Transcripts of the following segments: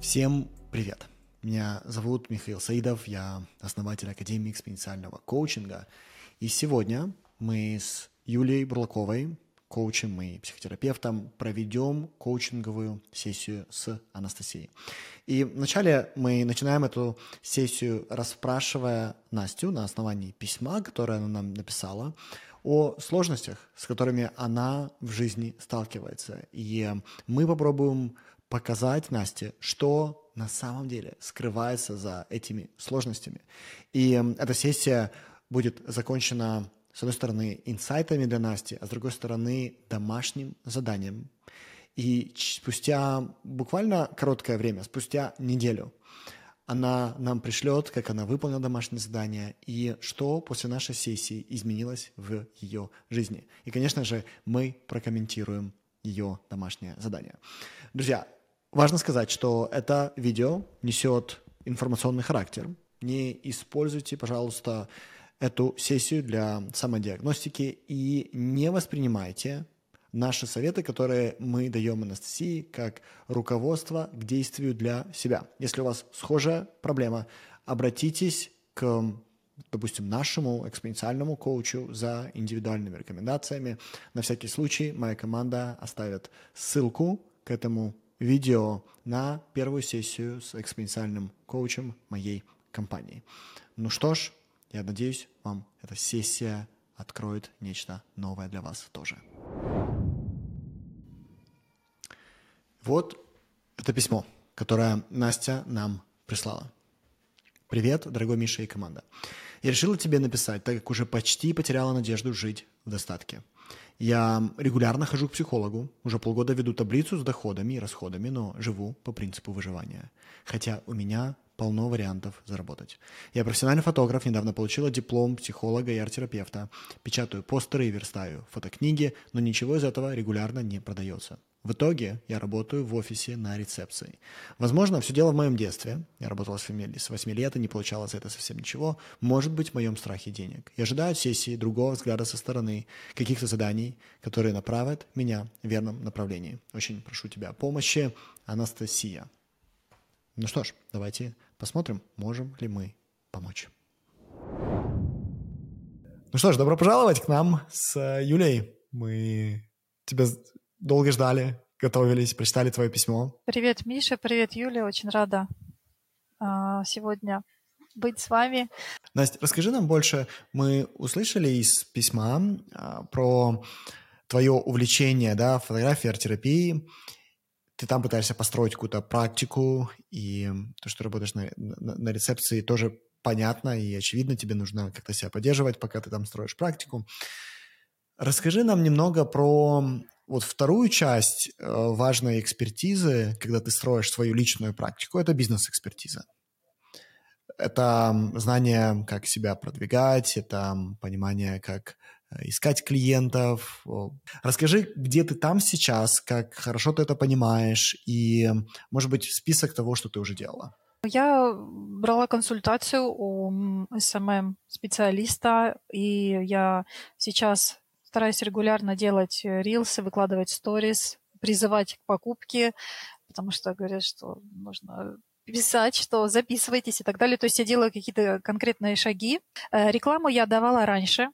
Всем привет! Меня зовут Михаил Саидов, я основатель Академии экспоненциального коучинга. И сегодня мы с Юлией Бурлаковой, коучем и психотерапевтом, проведем коучинговую сессию с Анастасией. И вначале мы начинаем эту сессию, расспрашивая Настю на основании письма, которое она нам написала, о сложностях, с которыми она в жизни сталкивается. И мы попробуем показать Насте, что на самом деле скрывается за этими сложностями. И эта сессия будет закончена, с одной стороны, инсайтами для Насти, а с другой стороны, домашним заданием. И спустя буквально короткое время, спустя неделю, она нам пришлет, как она выполнила домашнее задание и что после нашей сессии изменилось в ее жизни. И, конечно же, мы прокомментируем ее домашнее задание. Друзья, Важно сказать, что это видео несет информационный характер. Не используйте, пожалуйста, эту сессию для самодиагностики и не воспринимайте наши советы, которые мы даем Анастасии, как руководство к действию для себя. Если у вас схожая проблема, обратитесь к, допустим, нашему экспоненциальному коучу за индивидуальными рекомендациями. На всякий случай моя команда оставит ссылку к этому видео на первую сессию с экспоненциальным коучем моей компании. Ну что ж, я надеюсь, вам эта сессия откроет нечто новое для вас тоже. Вот это письмо, которое Настя нам прислала. Привет, дорогой Миша и команда. Я решила тебе написать, так как уже почти потеряла надежду жить в достатке. Я регулярно хожу к психологу, уже полгода веду таблицу с доходами и расходами, но живу по принципу выживания. Хотя у меня полно вариантов заработать. Я профессиональный фотограф, недавно получила диплом психолога и арт-терапевта. Печатаю постеры и верстаю фотокниги, но ничего из этого регулярно не продается. В итоге я работаю в офисе на рецепции. Возможно, все дело в моем детстве. Я работала с 8 лет и не получала за это совсем ничего. Может быть, в моем страхе денег. Я ожидаю сессии, другого взгляда со стороны, каких-то заданий, которые направят меня в верном направлении. Очень прошу тебя о помощи, Анастасия. Ну что ж, давайте посмотрим, можем ли мы помочь. Ну что ж, добро пожаловать к нам с Юлей. Мы тебя долго ждали, готовились, прочитали твое письмо. Привет, Миша, привет, Юля, очень рада а, сегодня быть с вами. Настя, расскажи нам больше. Мы услышали из письма а, про твое увлечение да, фотографией, арт-терапией. Ты там пытаешься построить какую-то практику, и то, что работаешь на, на, на рецепции, тоже понятно и очевидно. Тебе нужно как-то себя поддерживать, пока ты там строишь практику. Расскажи нам немного про вот вторую часть э, важной экспертизы, когда ты строишь свою личную практику, это бизнес-экспертиза. Это знание, как себя продвигать, это понимание, как искать клиентов. Расскажи, где ты там сейчас, как хорошо ты это понимаешь, и, может быть, список того, что ты уже делала. Я брала консультацию у СММ-специалиста, и я сейчас Стараюсь регулярно делать э, рилсы, выкладывать сторис, призывать к покупке, потому что говорят, что нужно писать, что записывайтесь и так далее. То есть я делаю какие-то конкретные шаги. Э, рекламу я давала раньше.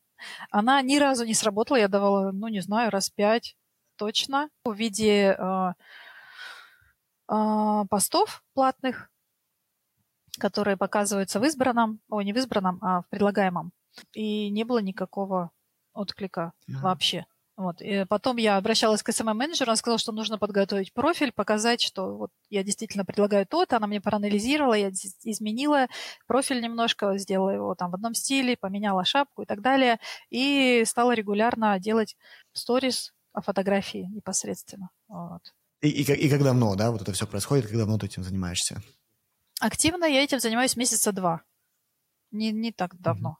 Она ни разу не сработала. Я давала, ну, не знаю, раз пять точно в виде э, э, постов платных, которые показываются в избранном, о, не в избранном, а в предлагаемом. И не было никакого отклика ага. вообще. Вот. И потом я обращалась к SMM-менеджеру, он сказал, что нужно подготовить профиль, показать, что вот я действительно предлагаю то-то, она мне проанализировала, я изменила профиль немножко, сделала его там в одном стиле, поменяла шапку и так далее, и стала регулярно делать сторис о фотографии непосредственно. Вот. И, и, и как давно, да, вот это все происходит, как давно ты этим занимаешься? Активно я этим занимаюсь месяца два. Не, не так давно.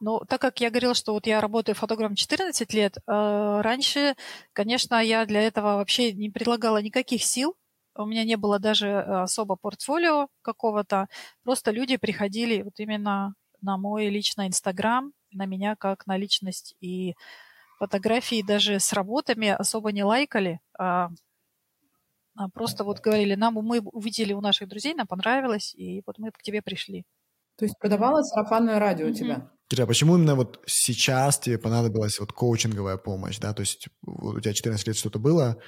Ну, так как я говорила, что вот я работаю фотографом 14 лет, э, раньше, конечно, я для этого вообще не предлагала никаких сил. У меня не было даже э, особо портфолио какого-то. Просто люди приходили вот именно на мой личный Инстаграм, на меня как на личность. И фотографии даже с работами особо не лайкали, а а просто вот говорили, нам мы увидели у наших друзей, нам понравилось, и вот мы к тебе пришли. То есть продавала сарафанное радио mm-hmm. тебя? Скажи, а почему именно вот сейчас тебе понадобилась вот коучинговая помощь, да? То есть у тебя 14 лет что-то было,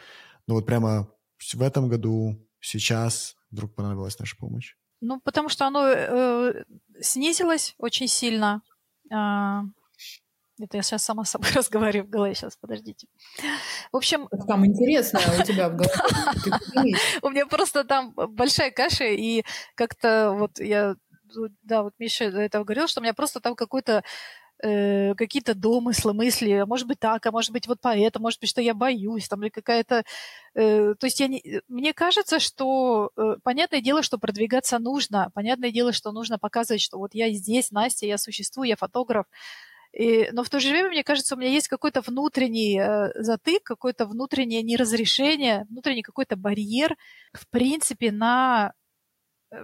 но вот прямо в этом году, сейчас вдруг понадобилась наша помощь? Ну, потому что оно э, снизилось очень сильно. Э, это я сейчас сама с собой разговариваю в голове. Сейчас, подождите. В общем... Там интересно у тебя в голове. У меня просто там большая каша, и как-то вот я... Да, вот Миша до этого говорил, что у меня просто там какой-то э, какие-то домыслы, мысли, а может быть так, а может быть вот поэтому, может быть, что я боюсь, там, или какая-то... Э, то есть я не, мне кажется, что э, понятное дело, что продвигаться нужно, понятное дело, что нужно показывать, что вот я здесь, Настя, я существую, я фотограф, и, но в то же время, мне кажется, у меня есть какой-то внутренний э, затык, какое-то внутреннее неразрешение, внутренний какой-то барьер, в принципе, на э,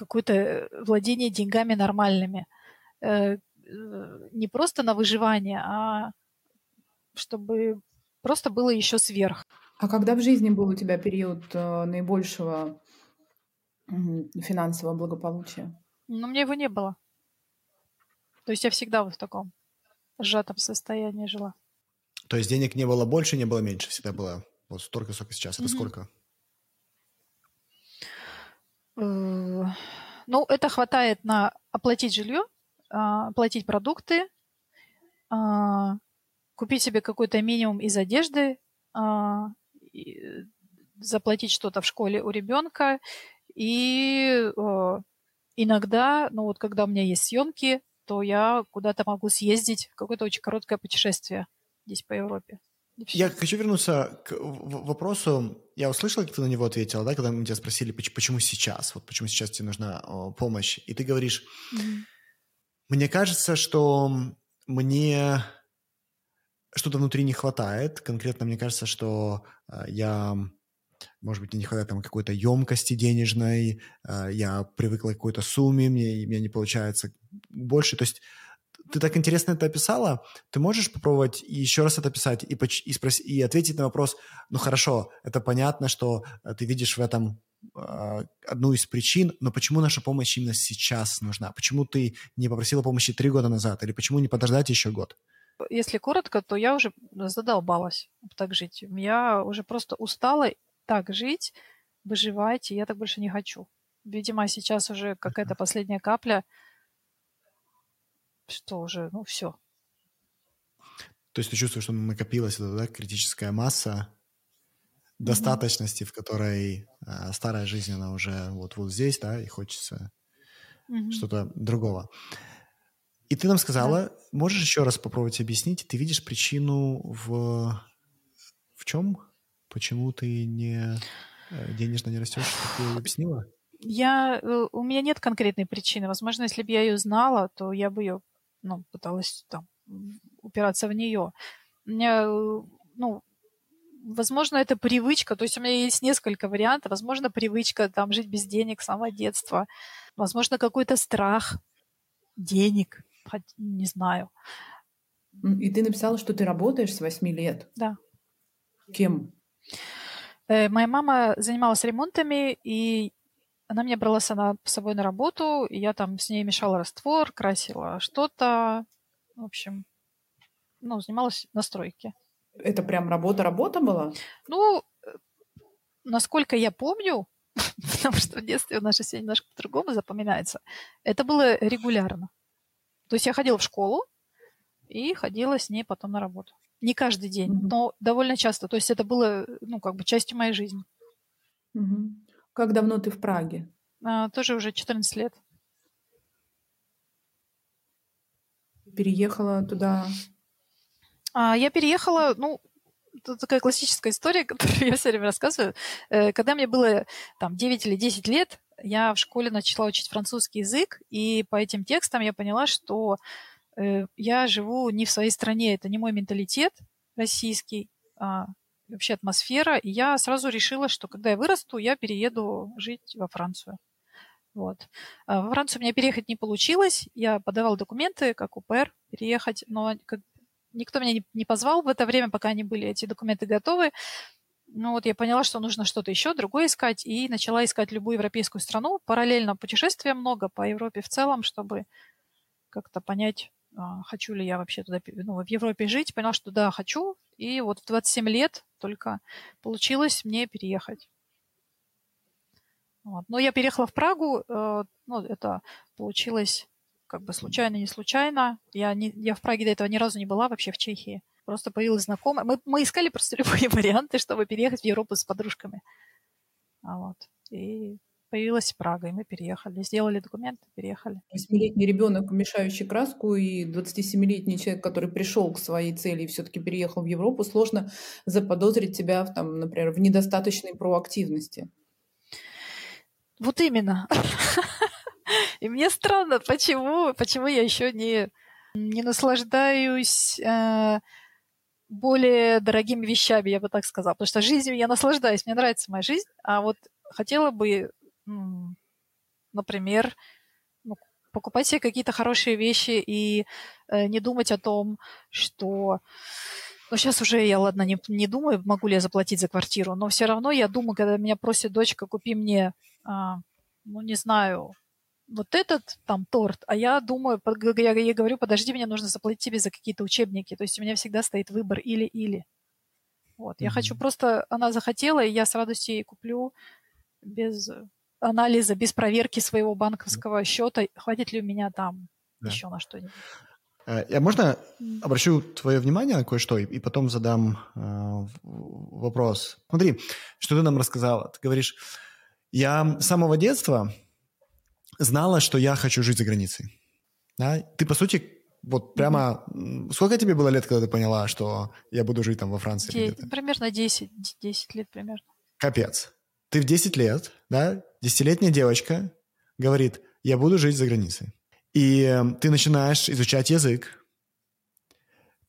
какое-то владение деньгами нормальными. Э, э, не просто на выживание, а чтобы просто было еще сверх. А когда в жизни был у тебя период э, наибольшего финансового благополучия? Ну, у меня его не было. То есть я всегда вот в таком сжатом состоянии жила. То есть денег не было больше, не было меньше, всегда было вот столько, сколько сейчас. Это mm-hmm. сколько? Ну, это хватает на оплатить жилье, а, оплатить продукты, а, купить себе какой-то минимум из одежды, а, заплатить что-то в школе у ребенка. И иногда, ну вот когда у меня есть съемки, то я куда-то могу съездить какое-то очень короткое путешествие здесь по Европе. Я хочу вернуться к вопросу. Я услышал, как ты на него ответила, да, когда мы тебя спросили, почему сейчас, вот почему сейчас тебе нужна помощь. И ты говоришь, mm-hmm. мне кажется, что мне что-то внутри не хватает. Конкретно мне кажется, что э, я может быть, мне не хватает там какой-то емкости денежной, э, я привыкла к какой-то сумме, мне, мне не получается больше. То есть ты так интересно это описала, ты можешь попробовать еще раз это описать и, и, спросить, и ответить на вопрос, ну хорошо, это понятно, что э, ты видишь в этом э, одну из причин, но почему наша помощь именно сейчас нужна? Почему ты не попросила помощи три года назад? Или почему не подождать еще год? Если коротко, то я уже задолбалась так жить. Я уже просто устала так жить, выживать, и я так больше не хочу. Видимо, сейчас уже какая-то последняя капля, что уже, ну, все. То есть ты чувствуешь, что накопилась эта да, критическая масса достаточности, mm-hmm. в которой а, старая жизнь, она уже вот, вот здесь, да, и хочется mm-hmm. что-то другого. И ты нам сказала, да. можешь еще раз попробовать объяснить, ты видишь причину в, в чем? Почему ты не э, денежно не растешь, как ты объяснила? Я, э, у меня нет конкретной причины. Возможно, если бы я ее знала, то я бы ее ну, пыталась там упираться в нее. У меня, э, ну, возможно, это привычка, то есть у меня есть несколько вариантов. Возможно, привычка там жить без денег с самого детства. Возможно, какой-то страх денег, не знаю. И ты написала, что ты работаешь с 8 лет? Да. Кем? Э, моя мама занималась ремонтами, и она меня брала с собой на работу, и я там с ней мешала раствор, красила что-то. В общем, ну, занималась на стройке. Это прям работа-работа была? Ну, э, насколько я помню, потому что в детстве у нас же все немножко по-другому запоминается, это было регулярно. То есть я ходила в школу и ходила с ней потом на работу. Не каждый день, mm-hmm. но довольно часто. То есть это было, ну, как бы частью моей жизни. Mm-hmm. Как давно ты в Праге? А, тоже уже 14 лет. Переехала туда? А, я переехала, ну, это такая классическая история, которую я все время рассказываю. Э, когда мне было там 9 или 10 лет, я в школе начала учить французский язык, и по этим текстам я поняла, что Э, я живу не в своей стране, это не мой менталитет российский, а вообще атмосфера. И я сразу решила, что когда я вырасту, я перееду жить во Францию. Вот. А во Францию у меня переехать не получилось. Я подавала документы, как УПР, переехать, но никто меня не, позвал в это время, пока они были, эти документы готовы. ну вот я поняла, что нужно что-то еще, другое искать, и начала искать любую европейскую страну. Параллельно путешествия много по Европе в целом, чтобы как-то понять, хочу ли я вообще туда, ну, в Европе жить. Поняла, что да, хочу. И вот в 27 лет только получилось мне переехать. Вот. Но я переехала в Прагу, э, ну, это получилось как бы случайно, не случайно. Я, не, я в Праге до этого ни разу не была, вообще в Чехии. Просто появилась знакомая. Мы, мы искали просто любые варианты, чтобы переехать в Европу с подружками. А вот. И появилась Прага, и мы переехали. Сделали документы, переехали. Восьмилетний ребенок, мешающий краску, и 27-летний человек, который пришел к своей цели и все-таки переехал в Европу, сложно заподозрить тебя, там, например, в недостаточной проактивности. Вот именно. И мне странно, почему, почему я еще не, не наслаждаюсь э, более дорогими вещами, я бы так сказала. Потому что жизнью я наслаждаюсь, мне нравится моя жизнь, а вот хотела бы, например, ну, покупать себе какие-то хорошие вещи и э, не думать о том, что... Ну, сейчас уже я, ладно, не, не думаю, могу ли я заплатить за квартиру, но все равно я думаю, когда меня просит дочка, купи мне, а, ну, не знаю, вот этот там торт, а я думаю, я ей говорю, подожди, мне нужно заплатить тебе за какие-то учебники. То есть у меня всегда стоит выбор или-или. Вот. Mm-hmm. Я хочу просто, она захотела, и я с радостью ей куплю без анализа, без проверки своего банковского счета, хватит ли у меня там да. еще на что-нибудь. Э, я можно обращу твое внимание на кое-что и, и потом задам э, вопрос. Смотри, что ты нам рассказала. Ты говоришь, я с самого детства знала, что я хочу жить за границей. Да? Ты, по сути, вот прямо... Mm-hmm. Сколько тебе было лет, когда ты поняла, что я буду жить там во Франции? 10, примерно 10, 10 лет примерно. Капец. Ты в 10 лет, да, десятилетняя девочка говорит, я буду жить за границей. И эм, ты начинаешь изучать язык,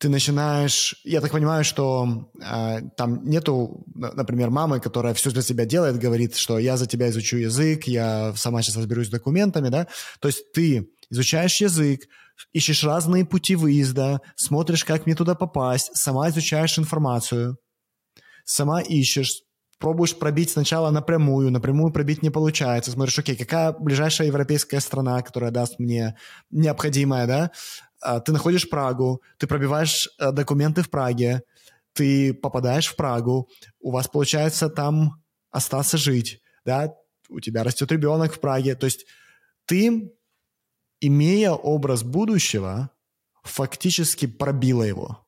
ты начинаешь, я так понимаю, что э, там нету, например, мамы, которая все для тебя делает, говорит, что я за тебя изучу язык, я сама сейчас разберусь с документами, да, то есть ты изучаешь язык, ищешь разные пути выезда, смотришь, как мне туда попасть, сама изучаешь информацию, сама ищешь, пробуешь пробить сначала напрямую, напрямую пробить не получается, смотришь, окей, какая ближайшая европейская страна, которая даст мне необходимое, да, а, ты находишь Прагу, ты пробиваешь э, документы в Праге, ты попадаешь в Прагу, у вас получается там остаться жить, да, у тебя растет ребенок в Праге, то есть ты, имея образ будущего, фактически пробила его.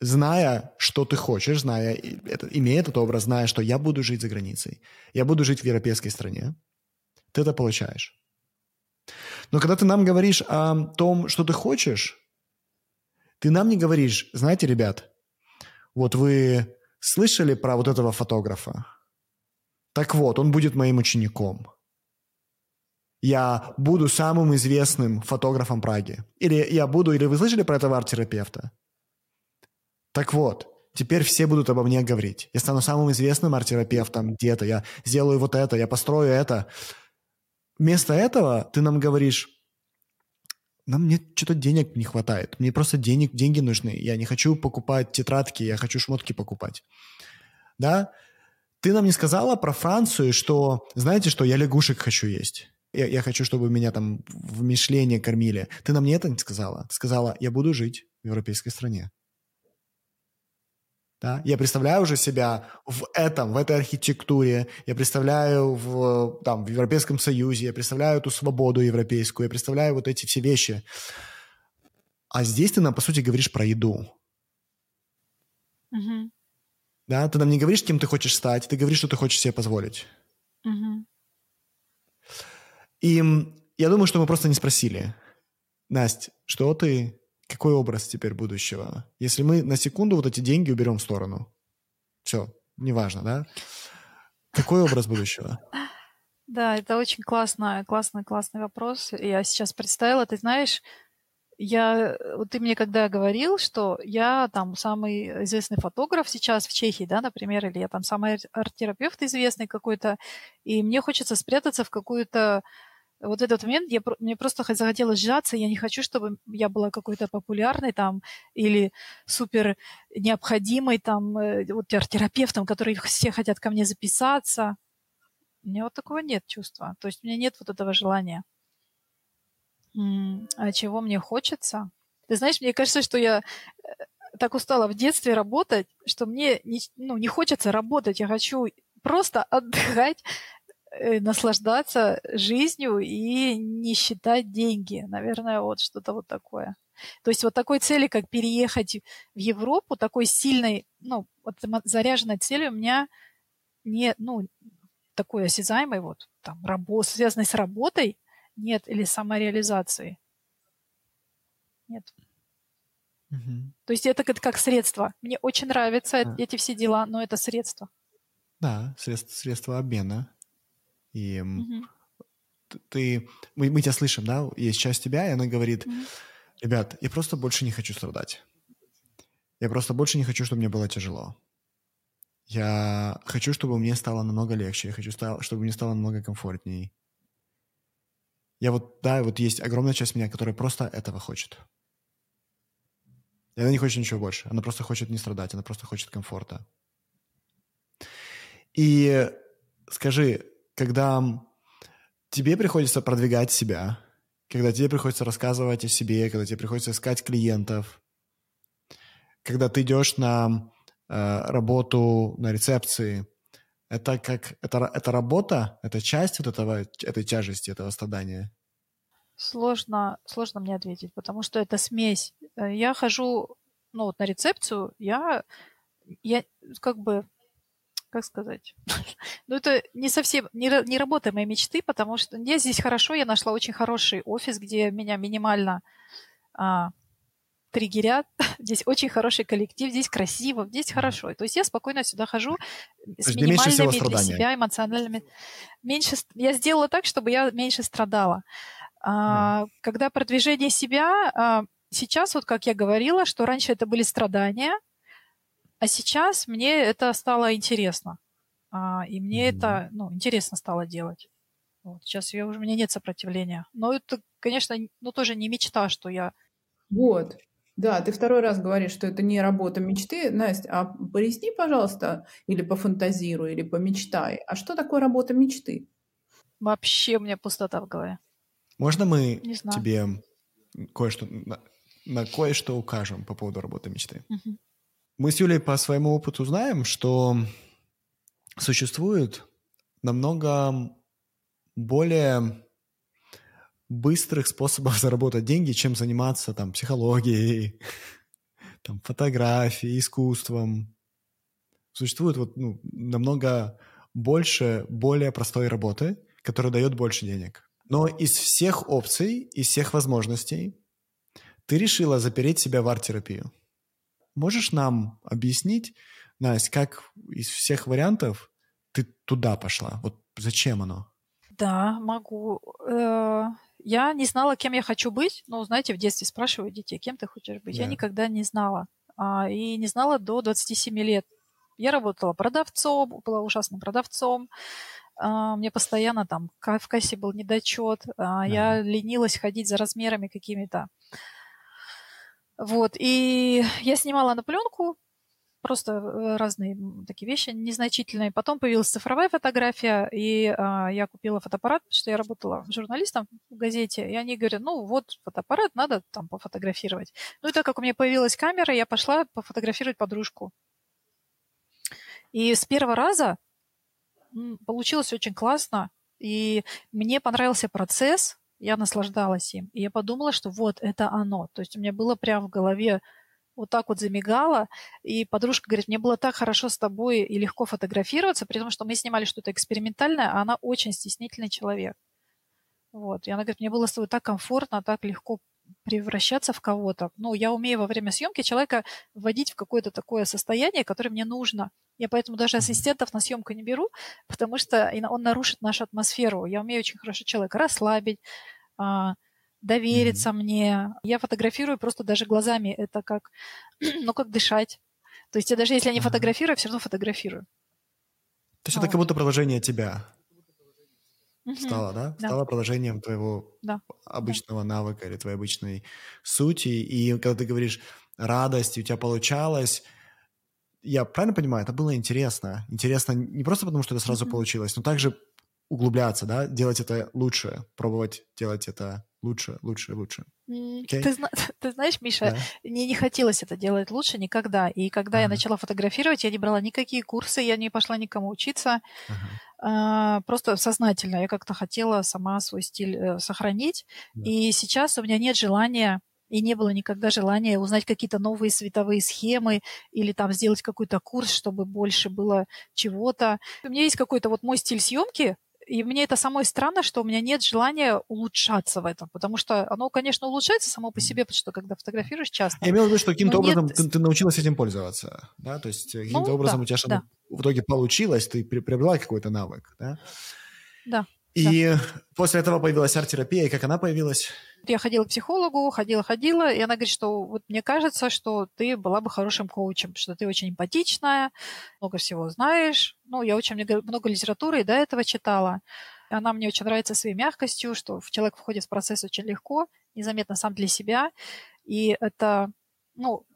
Зная, что ты хочешь, зная, это, имея этот образ, зная, что я буду жить за границей, я буду жить в европейской стране, ты это получаешь. Но когда ты нам говоришь о том, что ты хочешь, ты нам не говоришь, знаете, ребят, вот вы слышали про вот этого фотографа? Так вот, он будет моим учеником. Я буду самым известным фотографом Праги. Или я буду, или вы слышали про этого арт-терапевта? Так вот, теперь все будут обо мне говорить. Я стану самым известным арт-терапевтом где-то. Я сделаю вот это, я построю это. Вместо этого ты нам говоришь, нам мне что-то денег не хватает. Мне просто денег, деньги нужны. Я не хочу покупать тетрадки, я хочу шмотки покупать. Да? Ты нам не сказала про Францию, что, знаете что, я лягушек хочу есть. Я, я хочу, чтобы меня там в мишлене кормили. Ты нам не это не сказала. Ты сказала, я буду жить в европейской стране. Да? Я представляю уже себя в этом, в этой архитектуре, я представляю в, там, в Европейском Союзе, я представляю эту свободу европейскую, я представляю вот эти все вещи. А здесь ты нам, по сути, говоришь про еду. Угу. Да? Ты нам не говоришь, кем ты хочешь стать, ты говоришь, что ты хочешь себе позволить. Угу. И я думаю, что мы просто не спросили. Настя, что ты какой образ теперь будущего? Если мы на секунду вот эти деньги уберем в сторону, все, неважно, да? Какой образ будущего? Да, это очень классный, классный, классный вопрос. Я сейчас представила, ты знаешь, я, вот ты мне когда говорил, что я там самый известный фотограф сейчас в Чехии, да, например, или я там самый арт-терапевт известный какой-то, и мне хочется спрятаться в какую-то вот этот момент, я, мне просто захотелось сжаться, я не хочу, чтобы я была какой-то популярной там или супер необходимой там э, вот терапевтом, который все хотят ко мне записаться. У меня вот такого нет чувства. То есть у меня нет вот этого желания. А чего мне хочется? Ты знаешь, мне кажется, что я э, так устала в детстве работать, что мне не, ну, не хочется работать. Я хочу просто отдыхать, наслаждаться жизнью и не считать деньги. Наверное, вот что-то вот такое. То есть вот такой цели, как переехать в Европу, такой сильной, ну, вот заряженной цели у меня не, ну, такой осязаемой, вот, там, работ, связанной с работой, нет, или самореализацией. Нет. Угу. То есть это как, как средство. Мне очень нравятся а. эти все дела, но это средство. Да, средство, средство обмена. И угу. ты, мы, мы тебя слышим, да? Есть часть тебя, и она говорит, угу. ребят, я просто больше не хочу страдать. Я просто больше не хочу, чтобы мне было тяжело. Я хочу, чтобы мне стало намного легче. Я хочу, чтобы мне стало намного комфортней. Я вот, да, вот есть огромная часть меня, которая просто этого хочет. И она не хочет ничего больше. Она просто хочет не страдать, она просто хочет комфорта. И скажи, когда тебе приходится продвигать себя, когда тебе приходится рассказывать о себе, когда тебе приходится искать клиентов, когда ты идешь на э, работу на рецепции, это как это, это работа, это часть вот этого, этой тяжести, этого страдания? Сложно, сложно мне ответить, потому что это смесь. Э, я хожу, ну вот на рецепцию, я, я как бы, как сказать, ну это не совсем, не, не работа моей мечты, потому что я здесь хорошо, я нашла очень хороший офис, где меня минимально а, триггерят. Здесь очень хороший коллектив, здесь красиво, здесь хорошо. То есть я спокойно сюда хожу с минимальными для себя эмоциональными. Меньше, я сделала так, чтобы я меньше страдала. А, когда продвижение себя, а, сейчас, вот как я говорила, что раньше это были страдания, а сейчас мне это стало интересно. А, и мне mm-hmm. это ну, интересно стало делать. Вот, сейчас я, уже, у меня нет сопротивления. Но это, конечно, ну, тоже не мечта, что я... Вот. Да, ты второй раз говоришь, что это не работа мечты. Настя, а поясни, пожалуйста, или пофантазируй, или помечтай. А что такое работа мечты? Вообще у меня пустота в голове. Можно мы тебе кое-что на, на кое-что укажем по поводу работы мечты? Угу. Мы с Юлей по своему опыту знаем, что существует намного более быстрых способов заработать деньги, чем заниматься там психологией, там, фотографией, искусством. Существует вот ну, намного больше более простой работы, которая дает больше денег. Но из всех опций, из всех возможностей ты решила запереть себя в арт-терапию. Можешь нам объяснить, Настя, как из всех вариантов ты туда пошла? Вот зачем оно? Да, могу. Э, я не знала, кем я хочу быть. Ну, знаете, в детстве спрашивают детей, кем ты хочешь быть. Да. Я никогда не знала. А, и не знала до 27 лет. Я работала продавцом, была ужасным продавцом. А, мне постоянно там в кассе был недочет, а, я ленилась ходить за размерами какими-то. Вот, и я снимала на пленку просто э, разные такие вещи незначительные. Потом появилась цифровая фотография, и а, я купила фотоаппарат, потому что я работала журналистом в газете, и они говорят, ну вот фотоаппарат, надо там пофотографировать. Ну и так как у меня появилась камера, я пошла пофотографировать подружку. И с первого раза получилось очень классно, и мне понравился процесс, я наслаждалась им. И я подумала, что вот это оно. То есть у меня было прямо в голове вот так вот замигало, и подружка говорит, мне было так хорошо с тобой и легко фотографироваться, при том, что мы снимали что-то экспериментальное, а она очень стеснительный человек. Вот. И она говорит, мне было с тобой так комфортно, так легко превращаться в кого-то. Ну, я умею во время съемки человека вводить в какое-то такое состояние, которое мне нужно. Я поэтому даже ассистентов на съемку не беру, потому что он нарушит нашу атмосферу. Я умею очень хорошо человека расслабить, довериться mm-hmm. мне. Я фотографирую просто даже глазами. Это как, ну, как дышать. То есть я даже если я не фотографирую, я все равно фотографирую. То есть вот. это как будто продолжение тебя. угу. стало, да? да? Стало продолжением твоего да. обычного да. навыка или твоей обычной сути. И когда ты говоришь радость, у тебя получалось, я правильно понимаю, это было интересно. Интересно не просто потому, что это сразу mm-hmm. получилось, но также углубляться, да, делать это лучше, пробовать делать это лучше, лучше, лучше. Okay? Ты, ты знаешь, Миша, да? мне не хотелось это делать лучше никогда. И когда uh-huh. я начала фотографировать, я не брала никакие курсы, я не пошла никому учиться. Uh-huh. А, просто сознательно. Я как-то хотела сама свой стиль э, сохранить. Yeah. И сейчас у меня нет желания и не было никогда желания узнать какие-то новые световые схемы или там сделать какой-то курс, чтобы больше было чего-то. У меня есть какой-то вот мой стиль съемки, и мне это самое странно, что у меня нет желания улучшаться в этом, потому что оно, конечно, улучшается само по себе, потому что когда фотографируешь часто... Я имел в виду, что каким-то образом нет... ты, ты научилась этим пользоваться, да, то есть каким-то ну, образом да, у тебя что-то да. в итоге получилось, ты приобрела какой-то навык, да? Да. И да. после этого появилась арт-терапия, и как она появилась? Я ходила к психологу, ходила-ходила, и она говорит, что вот мне кажется, что ты была бы хорошим коучем, что ты очень эмпатичная, много всего знаешь. Ну, я очень много литературы и до этого читала. Она мне очень нравится своей мягкостью, что человек входит в процесс очень легко, незаметно сам для себя. И это, ну,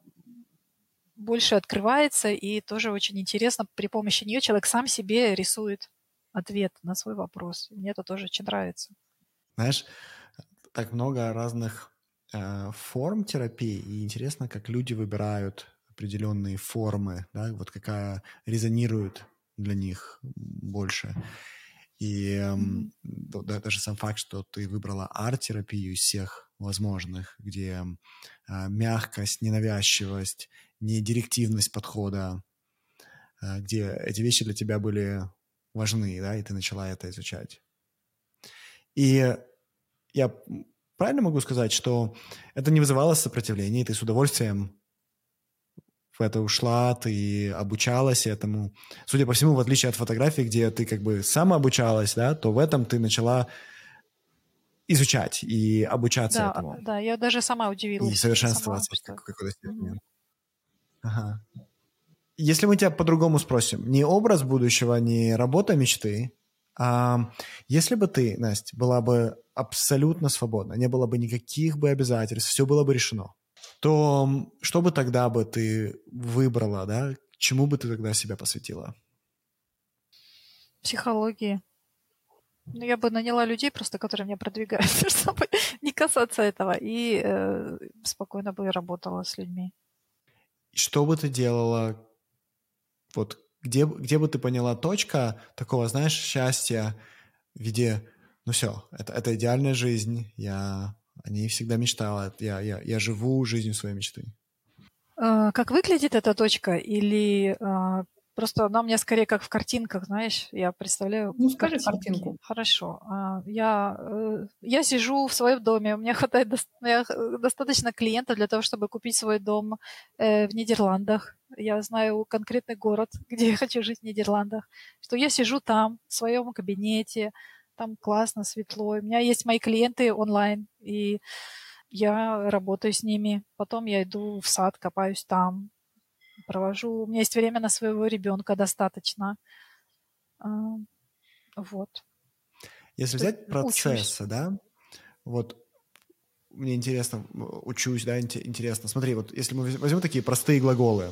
больше открывается, и тоже очень интересно, при помощи нее человек сам себе рисует ответ на свой вопрос. Мне это тоже очень нравится. Знаешь, так много разных э, форм терапии, и интересно, как люди выбирают определенные формы, да, вот какая резонирует для них больше. И э, mm-hmm. даже сам факт, что ты выбрала арт-терапию из всех возможных, где э, мягкость, ненавязчивость, не директивность подхода, э, где эти вещи для тебя были важны, да, и ты начала это изучать. И я правильно могу сказать, что это не вызывало сопротивления, и ты с удовольствием в это ушла, ты обучалась этому. Судя по всему, в отличие от фотографий, где ты как бы самообучалась, да, то в этом ты начала изучать и обучаться да, этому. Да, я даже сама удивилась. И совершенствоваться в какой-то степени. Mm-hmm. Ага. Если мы тебя по-другому спросим, не образ будущего, не работа мечты, а если бы ты, Настя, была бы абсолютно свободна, не было бы никаких бы обязательств, все было бы решено, то что бы тогда бы ты выбрала, да? Чему бы ты тогда себя посвятила? Психологии. Ну, я бы наняла людей просто, которые меня продвигают, чтобы не касаться этого, и э, спокойно бы работала с людьми. Что бы ты делала, вот где, где бы ты поняла точка такого, знаешь, счастья в виде, ну все, это, это идеальная жизнь, я о ней всегда мечтала, я, я, я живу жизнью своей мечты. А, как выглядит эта точка? Или а, Просто она у меня скорее как в картинках, знаешь, я представляю. Ну, скажи картинку. Хорошо. А, я, э, я сижу в своем доме, у меня хватает достаточно клиентов для того, чтобы купить свой дом э, в Нидерландах. Я знаю конкретный город, где я хочу жить в Нидерландах. Что я сижу там, в своем кабинете, там классно, светло. У меня есть мои клиенты онлайн, и я работаю с ними. Потом я иду в сад, копаюсь там, провожу. У меня есть время на своего ребенка достаточно. А, вот. Если взять процессы, учусь. да, вот мне интересно, учусь, да, интересно. Смотри, вот если мы возьмем такие простые глаголы,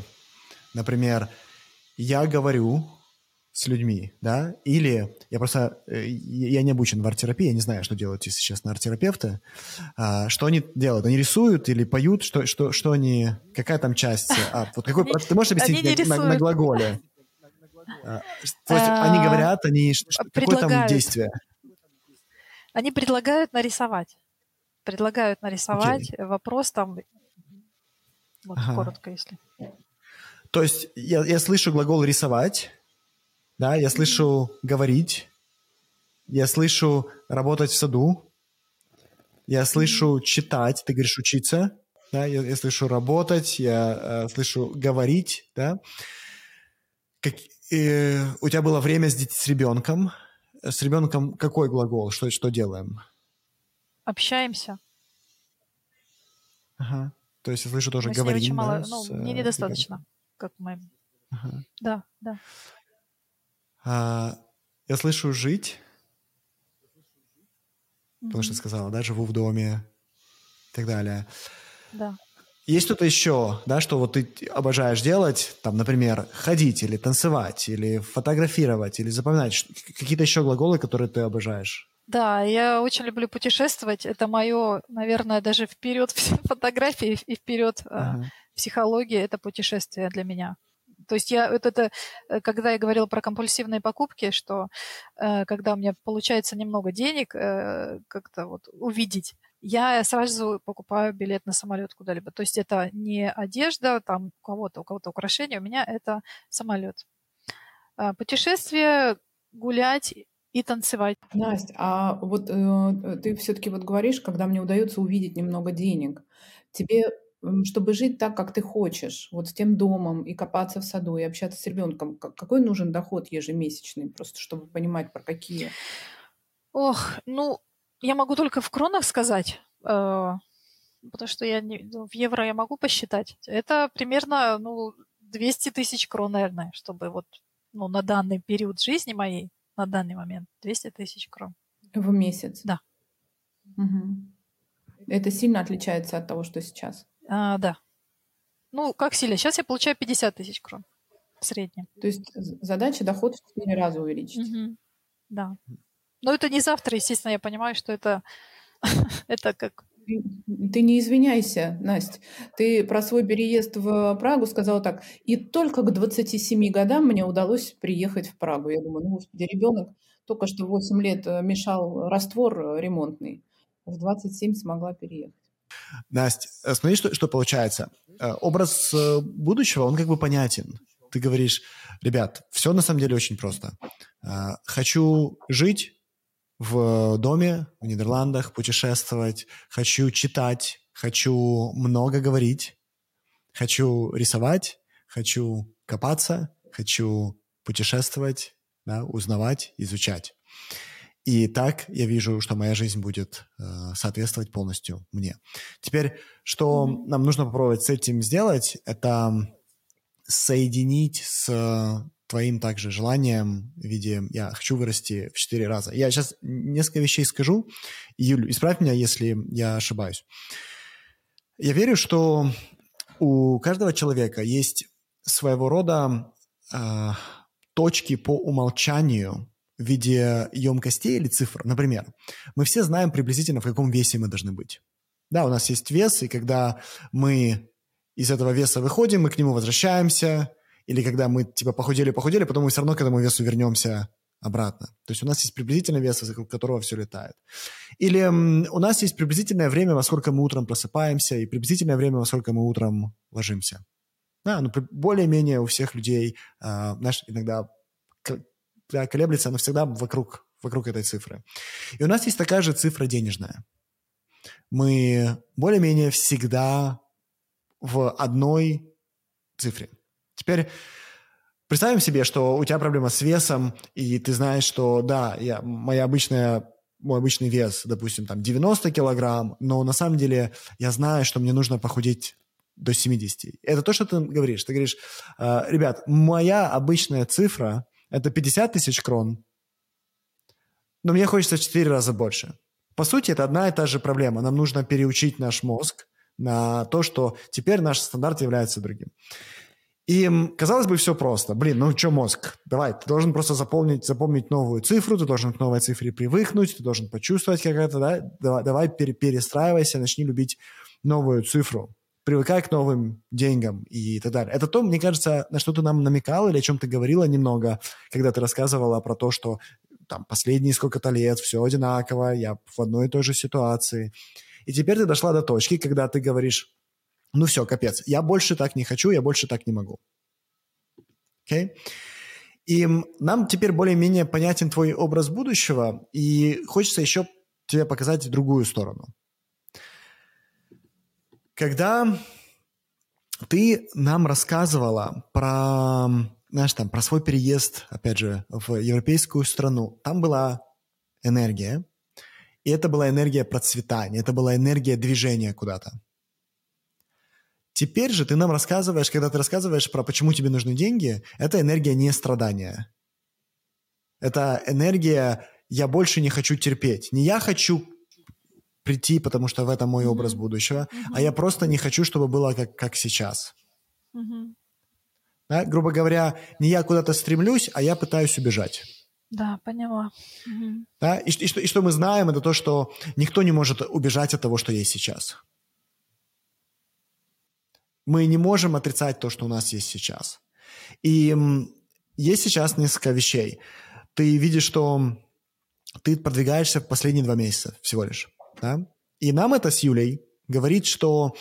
например, я говорю с людьми, да, или я просто, э, я не обучен в арт-терапии, я не знаю, что делают сейчас на арт-терапевты, а, что они делают, они рисуют или поют, что, что, что они, какая там часть, а, вот какой, ты можешь объяснить на, на глаголе? А, то есть они а, говорят, они, какое там действие? Они предлагают нарисовать, предлагают нарисовать, вопрос там, вот коротко, если. То есть я, я слышу глагол «рисовать», да, я слышу говорить, я слышу работать в саду, я слышу читать, ты говоришь учиться, да, я, я слышу работать, я э, слышу говорить, да. Как, э, у тебя было время с, с ребенком. С ребенком какой глагол? Что, что делаем? Общаемся. Ага. То есть я слышу тоже говорим. Очень мало, да, ну, с, мне недостаточно, как мы. Ага. Да, да. А, я слышу жить. потому что сказала, да, живу в доме и так далее. Да. Есть что-то еще, да, что вот ты обожаешь делать, там, например, ходить или танцевать, или фотографировать, или запоминать, какие-то еще глаголы, которые ты обожаешь? Да, я очень люблю путешествовать. Это мое, наверное, даже вперед фотографии и вперед э, ага. В психологии. Это путешествие для меня. То есть я вот это, э, когда я говорила про компульсивные покупки, что э, когда у меня получается немного денег, э, как-то вот увидеть, я сразу покупаю билет на самолет куда-либо. То есть это не одежда, там у кого-то, у кого-то украшения, у меня это самолет. А путешествие, гулять и танцевать. Настя, а вот э, ты все-таки вот говоришь, когда мне удается увидеть немного денег, тебе чтобы жить так, как ты хочешь, вот с тем домом и копаться в саду и общаться с ребенком, какой нужен доход ежемесячный, просто чтобы понимать, про какие? Ох, ну, я могу только в кронах сказать, э, потому что я не, ну, в евро я могу посчитать. Это примерно, ну, 200 тысяч крон, наверное, чтобы вот, ну, на данный период жизни моей, на данный момент, 200 тысяч крон. В месяц? Да. Угу. Это сильно отличается от того, что сейчас? А, да. Ну, как сильно? Сейчас я получаю 50 тысяч крон в среднем. То есть задача доход в 4 раза увеличить? Угу. Да. Но это не завтра, естественно, я понимаю, что это, это как... Ты не извиняйся, Настя. Ты про свой переезд в Прагу сказала так. И только к 27 годам мне удалось приехать в Прагу. Я думаю, ну, господи, ребенок только что 8 лет э, мешал раствор э, ремонтный. В 27 смогла переехать. Настя, э, смотри, что, что получается. Э, образ э, будущего, он как бы понятен. Ты говоришь, ребят, все на самом деле очень просто. Хочу жить в доме в Нидерландах, путешествовать, хочу читать, хочу много говорить, хочу рисовать, хочу копаться, хочу путешествовать, да, узнавать, изучать. И так я вижу, что моя жизнь будет э, соответствовать полностью мне. Теперь, что mm-hmm. нам нужно попробовать с этим сделать, это соединить с твоим также желанием в виде «я хочу вырасти в четыре раза». Я сейчас несколько вещей скажу. Юль, исправь меня, если я ошибаюсь. Я верю, что у каждого человека есть своего рода э, точки по умолчанию, в виде емкостей или цифр. Например, мы все знаем приблизительно, в каком весе мы должны быть. Да, у нас есть вес, и когда мы из этого веса выходим, мы к нему возвращаемся, или когда мы типа похудели-похудели, потом мы все равно к этому весу вернемся обратно. То есть у нас есть приблизительный вес, вокруг которого все летает. Или у нас есть приблизительное время, во сколько мы утром просыпаемся, и приблизительное время, во сколько мы утром ложимся. Да, ну, более-менее у всех людей, э, знаешь, иногда да, колеблется, она всегда вокруг, вокруг этой цифры. И у нас есть такая же цифра денежная. Мы более-менее всегда в одной цифре. Теперь представим себе, что у тебя проблема с весом, и ты знаешь, что да, я, моя обычная мой обычный вес, допустим, там 90 килограмм, но на самом деле я знаю, что мне нужно похудеть до 70. Это то, что ты говоришь. Ты говоришь, «Э, ребят, моя обычная цифра это 50 тысяч крон, но мне хочется в 4 раза больше. По сути, это одна и та же проблема. Нам нужно переучить наш мозг на то, что теперь наш стандарт является другим. И, казалось бы, все просто. Блин, ну что мозг? Давай, ты должен просто запомнить, запомнить новую цифру, ты должен к новой цифре привыкнуть, ты должен почувствовать как это, да? Давай, давай перестраивайся, начни любить новую цифру привыкай к новым деньгам и так далее. Это то, мне кажется, на что ты нам намекал или о чем ты говорила немного, когда ты рассказывала про то, что там последние сколько-то лет все одинаково, я в одной и той же ситуации. И теперь ты дошла до точки, когда ты говоришь, ну все, капец, я больше так не хочу, я больше так не могу. Okay? И нам теперь более-менее понятен твой образ будущего, и хочется еще тебе показать другую сторону. Когда ты нам рассказывала про, знаешь, там, про свой переезд, опять же, в европейскую страну, там была энергия, и это была энергия процветания, это была энергия движения куда-то. Теперь же ты нам рассказываешь, когда ты рассказываешь про почему тебе нужны деньги, это энергия не страдания. Это энергия «я больше не хочу терпеть». Не «я хочу прийти, потому что в этом мой образ будущего, а я просто не хочу, чтобы было как, как сейчас. Да? Грубо говоря, не я куда-то стремлюсь, а я пытаюсь убежать. Да, поняла. Да? И, и, что, и что мы знаем, это то, что никто не может убежать от того, что есть сейчас. Мы не можем отрицать то, что у нас есть сейчас. И есть сейчас несколько вещей. Ты видишь, что ты продвигаешься в последние два месяца всего лишь. Да? И нам это с Юлей говорит, что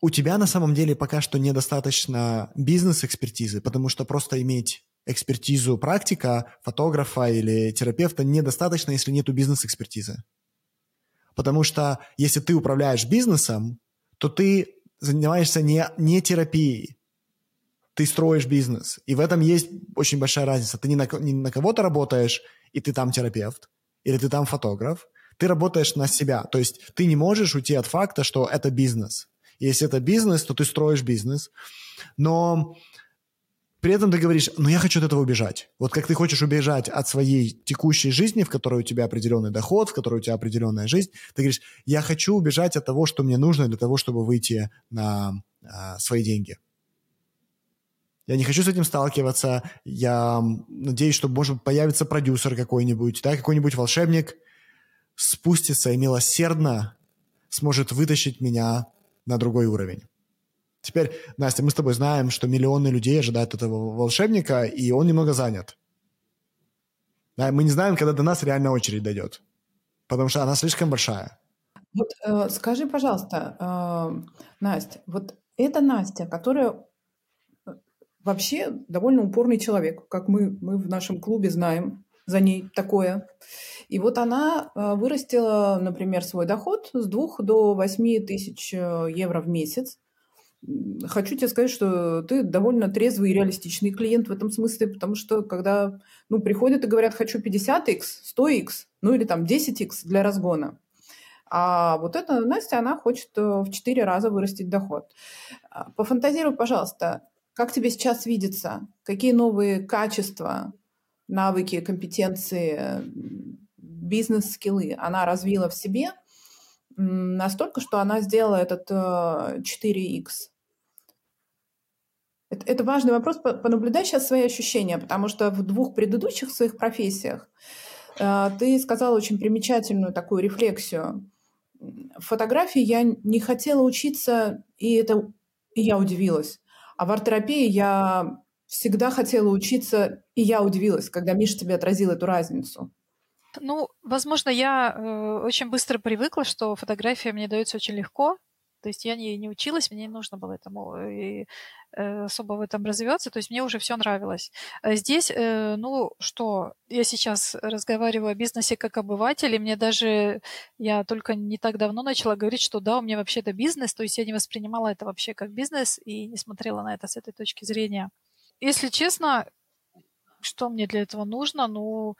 у тебя на самом деле пока что недостаточно бизнес-экспертизы, потому что просто иметь экспертизу практика, фотографа или терапевта недостаточно, если нету бизнес-экспертизы. Потому что если ты управляешь бизнесом, то ты занимаешься не, не терапией, ты строишь бизнес. И в этом есть очень большая разница. Ты не на, не на кого-то работаешь, и ты там терапевт, или ты там фотограф. Ты работаешь на себя. То есть ты не можешь уйти от факта, что это бизнес. Если это бизнес, то ты строишь бизнес. Но при этом ты говоришь, ну я хочу от этого убежать. Вот как ты хочешь убежать от своей текущей жизни, в которой у тебя определенный доход, в которой у тебя определенная жизнь, ты говоришь, я хочу убежать от того, что мне нужно для того, чтобы выйти на а, свои деньги. Я не хочу с этим сталкиваться. Я надеюсь, что, может, появится продюсер какой-нибудь, да, какой-нибудь волшебник спустится и милосердно сможет вытащить меня на другой уровень. Теперь, Настя, мы с тобой знаем, что миллионы людей ожидают этого волшебника, и он немного занят. Да, мы не знаем, когда до нас реально очередь дойдет, потому что она слишком большая. Вот э, скажи, пожалуйста, э, Настя, вот эта Настя, которая э, вообще довольно упорный человек, как мы, мы в нашем клубе знаем за ней такое. И вот она э, вырастила, например, свой доход с 2 до 8 тысяч э, евро в месяц хочу тебе сказать, что ты довольно трезвый и реалистичный клиент в этом смысле, потому что когда ну, приходят и говорят, хочу 50x, 100x, ну или там 10x для разгона, а вот эта Настя, она хочет э, в 4 раза вырастить доход. А, пофантазируй, пожалуйста, как тебе сейчас видится, какие новые качества, навыки, компетенции, бизнес-скиллы она развила в себе – настолько, что она сделала этот 4x. Э, это, важный вопрос. Понаблюдай сейчас свои ощущения, потому что в двух предыдущих своих профессиях э, ты сказала очень примечательную такую рефлексию. В фотографии я не хотела учиться, и это и я удивилась. А в арт-терапии я всегда хотела учиться, и я удивилась, когда Миша тебе отразил эту разницу. Ну, возможно, я э, очень быстро привыкла, что фотография мне дается очень легко, то есть я не, не училась, мне не нужно было этому э, и, э, особо в этом развиваться, то есть мне уже все нравилось. А здесь, э, ну что, я сейчас разговариваю о бизнесе как обыватель, и мне даже, я только не так давно начала говорить, что да, у меня вообще это бизнес, то есть я не воспринимала это вообще как бизнес и не смотрела на это с этой точки зрения. Если честно, что мне для этого нужно? Ну,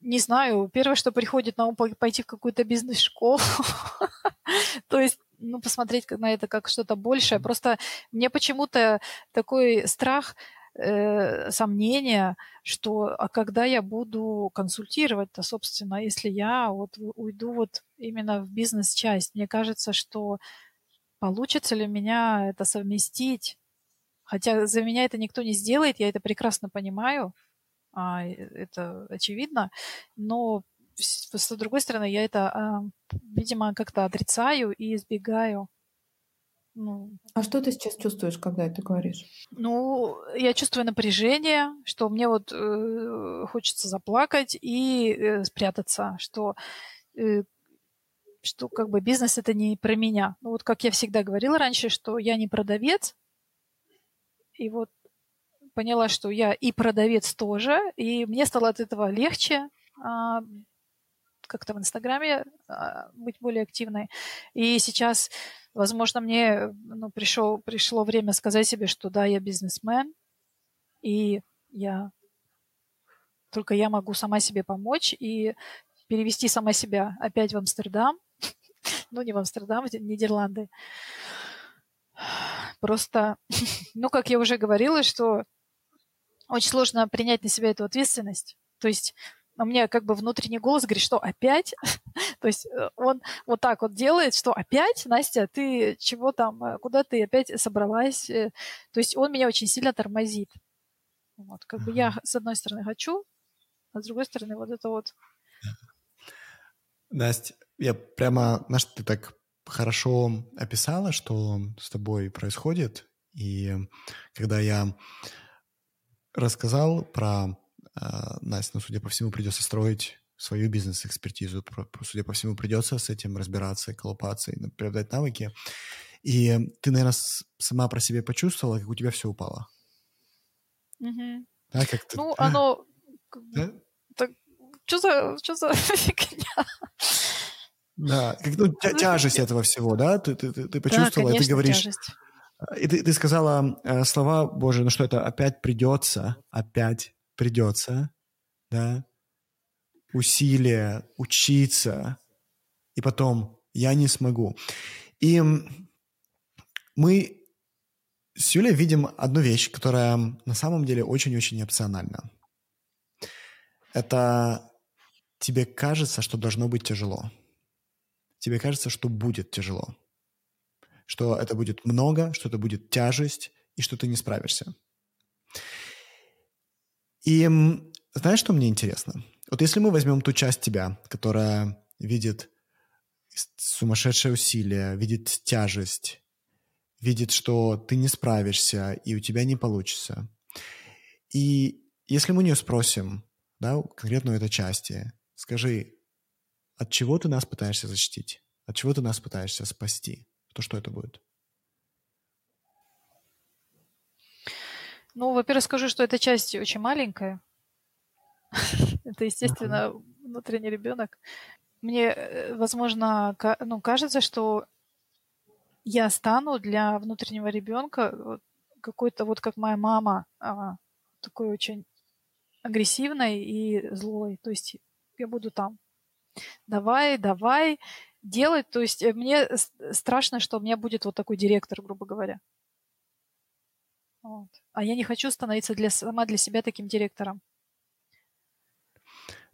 не знаю, первое, что приходит на ум, пойти в какую-то бизнес-школу. То есть ну, посмотреть на это как что-то большее. Просто мне почему-то такой страх, э, сомнение, что а когда я буду консультировать-то, собственно, если я вот уйду вот именно в бизнес-часть, мне кажется, что получится ли меня это совместить. Хотя за меня это никто не сделает, я это прекрасно понимаю, а, это очевидно, но с другой стороны, я это, а, видимо, как-то отрицаю и избегаю. Ну, а что ты сейчас чувствуешь, когда это говоришь? Ну, я чувствую напряжение, что мне вот э, хочется заплакать и э, спрятаться, что э, что как бы бизнес это не про меня. Ну вот как я всегда говорила раньше, что я не продавец, и вот поняла, что я и продавец тоже, и мне стало от этого легче, а, как-то в Инстаграме а, быть более активной. И сейчас, возможно, мне ну, пришел, пришло время сказать себе, что да, я бизнесмен, и я только я могу сама себе помочь и перевести сама себя опять в Амстердам. ну, не в Амстердам, в Нидерланды. Просто, ну, как я уже говорила, что очень сложно принять на себя эту ответственность. То есть у меня как бы внутренний голос говорит, что опять? То есть э, он вот так вот делает, что опять, Настя, ты чего там, э, куда ты опять собралась? Э, то есть он меня очень сильно тормозит. Вот, как бы я, с одной стороны, хочу, а с другой стороны, вот это вот. Настя, я прямо, знаешь, ты так хорошо описала, что с тобой происходит. И когда я рассказал про э, Настя, ну, судя по всему, придется строить свою бизнес-экспертизу. Судя по всему, придется с этим разбираться, колупаться и приобретать навыки. И ты, наверное, сама про себя почувствовала, как у тебя все упало. Угу. Да, как ты... Ну, оно... Да? Так, что за, что за фигня? Да, как, ну, тя- тяжесть этого всего, да? Ты, ты, ты, ты почувствовала, да, конечно, и ты говоришь... Тяжесть. И ты, ты сказала э, слова, боже, ну что это, опять придется, опять придется, да? Усилия, учиться, и потом я не смогу. И мы с Юлей видим одну вещь, которая на самом деле очень-очень опциональна. Это тебе кажется, что должно быть тяжело. Тебе кажется, что будет тяжело. Что это будет много, что это будет тяжесть, и что ты не справишься. И знаешь, что мне интересно? Вот если мы возьмем ту часть тебя, которая видит сумасшедшее усилие, видит тяжесть, видит, что ты не справишься и у тебя не получится. И если мы у спросим, да, конкретно у этой части, скажи, от чего ты нас пытаешься защитить? От чего ты нас пытаешься спасти? То что это будет? Ну, во-первых, скажу, что эта часть очень маленькая. Это, естественно, внутренний ребенок. Мне, э, возможно, ну, кажется, что я стану для внутреннего ребенка какой-то, вот как моя мама, а, такой очень агрессивной и злой. То есть я буду там. Давай, давай, делать. То есть э, мне страшно, что у меня будет вот такой директор, грубо говоря. Вот. А я не хочу становиться для, сама для себя таким директором.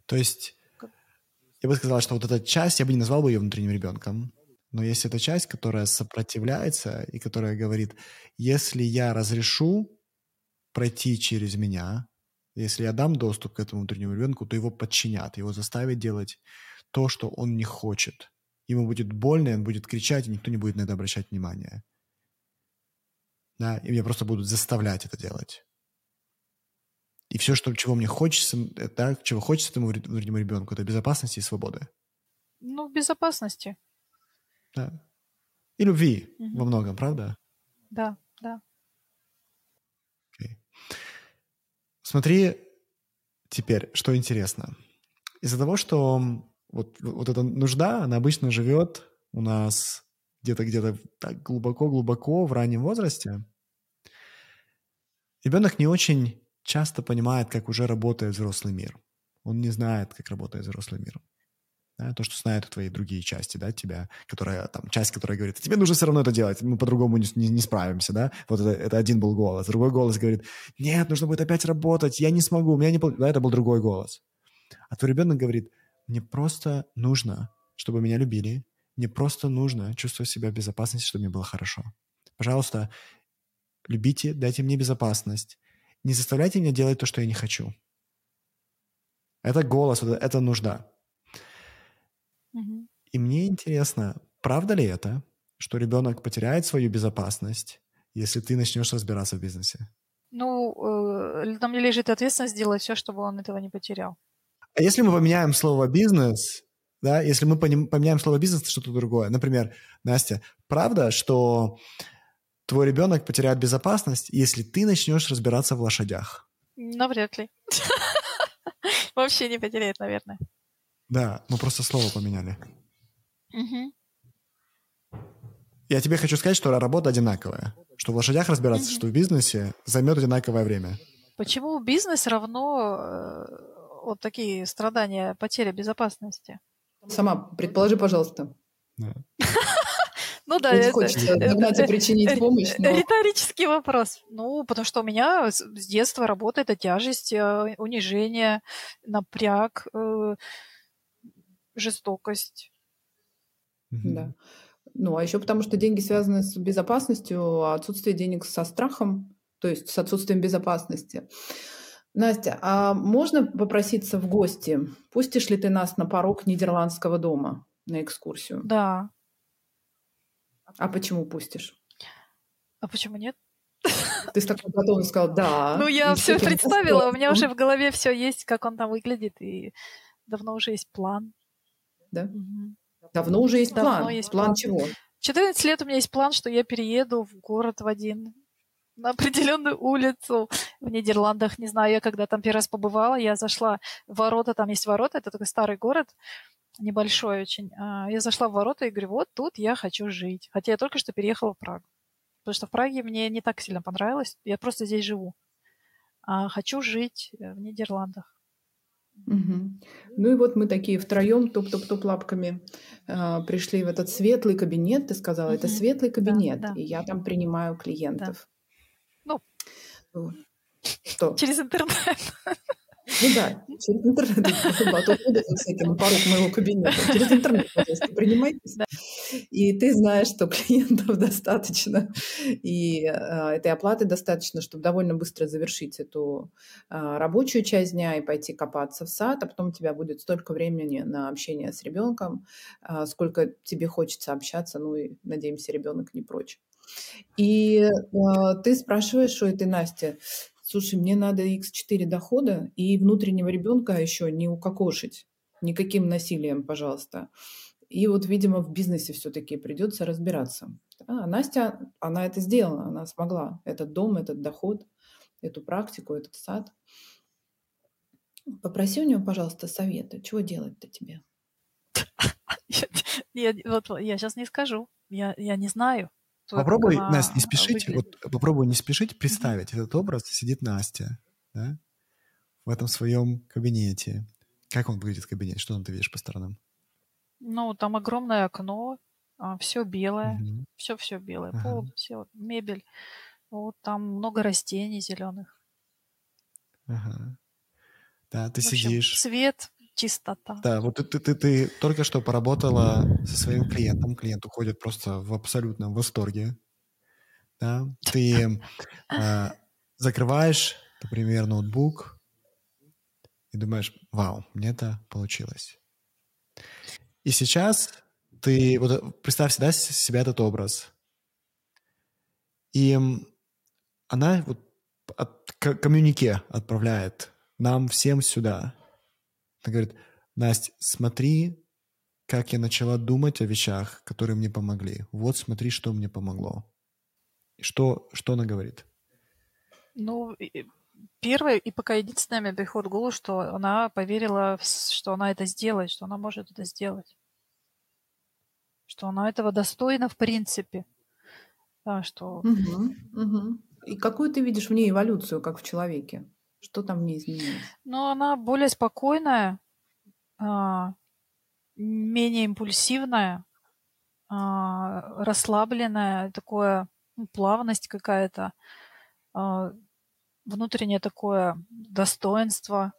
То есть я бы сказала, что вот эта часть, я бы не назвал бы ее внутренним ребенком. Но есть эта часть, которая сопротивляется и которая говорит, если я разрешу пройти через меня, если я дам доступ к этому внутреннему ребенку, то его подчинят, его заставят делать то, что он не хочет. Ему будет больно, он будет кричать, и никто не будет на это обращать внимания. Да, и меня просто будут заставлять это делать. И все, что, чего мне хочется, да, чего хочется этому внутреннему ребенку, это безопасности и свободы. Ну, безопасности. Да. И любви угу. во многом, правда? Да, да. Okay. Смотри теперь, что интересно. Из-за того, что вот, вот эта нужда, она обычно живет у нас где-то где-то так глубоко-глубоко в раннем возрасте, ребенок не очень часто понимает, как уже работает взрослый мир. Он не знает, как работает взрослый мир да, то, что знают твои другие части, да, тебя, которая, там, часть, которая говорит, тебе нужно все равно это делать, мы по-другому не, не, не справимся, да, вот это, это один был голос, другой голос говорит, нет, нужно будет опять работать, я не смогу, у меня не да, это был другой голос. А твой ребенок говорит, мне просто нужно, чтобы меня любили, мне просто нужно чувствовать себя в безопасности, чтобы мне было хорошо. Пожалуйста, любите, дайте мне безопасность, не заставляйте меня делать то, что я не хочу. Это голос, это, это нужда. И мне интересно, правда ли это, что ребенок потеряет свою безопасность, если ты начнешь разбираться в бизнесе? Ну, э, на мне лежит ответственность сделать все, чтобы он этого не потерял. А если мы поменяем слово бизнес, да, если мы поменяем слово бизнес на что-то другое, например, Настя, правда, что твой ребенок потеряет безопасность, если ты начнешь разбираться в лошадях? Навряд ли. Вообще не потеряет, наверное. Да, мы просто слово поменяли. Угу. Я тебе хочу сказать, что работа одинаковая. Что в лошадях разбираться, угу. что в бизнесе займет одинаковое время. Почему бизнес равно э, вот такие страдания, потеря безопасности? Сама предположи, пожалуйста. Ну, да, Не это... хочется догнать и причинить помощь, но... Риторический вопрос. Ну, потому что у меня с детства работает эта тяжесть, э, унижение, напряг, э, жестокость. Мгм. Да. Ну, а еще потому, что деньги связаны с безопасностью, а отсутствие денег со страхом, то есть с отсутствием безопасности. Настя, а можно попроситься в гости? Пустишь ли ты нас на порог нидерландского дома на экскурсию? Да. А почему пустишь? А почему нет? Ты с такой готовностью сказал «да». Ну, я все представила, у меня уже в голове все есть, как он там выглядит, и давно уже есть план. Да? Мгм. Давно уже есть Давно план. есть план план. чего? 14 лет у меня есть план, что я перееду в город в один, на определенную улицу в Нидерландах. Не знаю, я когда там первый раз побывала, я зашла в ворота, там есть ворота, это такой старый город, небольшой очень. А, Я зашла в ворота и говорю, вот тут я хочу жить. Хотя я только что переехала в Прагу. Потому что в Праге мне не так сильно понравилось. Я просто здесь живу. А хочу жить э, в Нидерландах. Мгм. Ну и вот мы такие втроем топ-топ-топ лапками а, пришли в этот светлый кабинет. Ты сказала, это Мгм. светлый кабинет, да. и я там принимаю клиентов. Ну. Вот. Что? Через интернет. Ну да, через интернет. А то на порог моего кабинета. Через интернет, пожалуйста, принимайтесь. Да. И ты знаешь, что клиентов достаточно, и а, этой оплаты достаточно, чтобы довольно быстро завершить эту а, рабочую часть дня и пойти копаться в сад, а потом у тебя будет столько времени на общение с ребенком, а, сколько тебе хочется общаться, ну и, надеемся, ребенок не прочь. И а, ты спрашиваешь у этой Насти, слушай, мне надо x4 дохода и внутреннего ребенка еще не укокошить. Никаким насилием, пожалуйста. И вот, видимо, в бизнесе все-таки придется разбираться. А Настя, она это сделала, она смогла. Этот дом, этот доход, эту практику, этот сад. Попроси у нее, пожалуйста, совета. Чего делать-то тебе? Я, вот, я сейчас не скажу. Я, я не знаю. Попробуй, она Настя, не спешить, выглядит. вот попробуй не спешить представить этот образ. Сидит Настя, да, в этом своем кабинете. Как он выглядит кабинет? Что там ты видишь по сторонам? Ну, там огромное окно, все белое, Мгм. все-все белое, Ага. пол, все, мебель. Вот там много растений зеленых. Ага. Да, ты В общем, сидишь. Свет, чистота. Да, вот ты, ты, ты, ты только что поработала со своим клиентом. Клиент уходит просто в абсолютном восторге. Да? Ты а, закрываешь, например, ноутбук и думаешь, вау, мне это получилось. И сейчас ты, вот э, представь всегда себя этот образ. И она вот от, коммюнике отправляет нам всем сюда. Она говорит, Настя, смотри, как я начала думать о вещах, которые мне помогли. Вот смотри, что мне помогло. Что, что она говорит? Ну, первое и пока единственное мне приходит в голову, что она поверила, что она это сделает, что она может это сделать. Что она этого достойна в принципе. Да, что Мгм, мгм. И какую ты видишь в ней эволюцию, как в человеке? Что там в ней изменилось? Ну, она более спокойная, а, менее импульсивная, а, расслабленная, такое ну, плавность какая-то, а, внутреннее такое достоинство,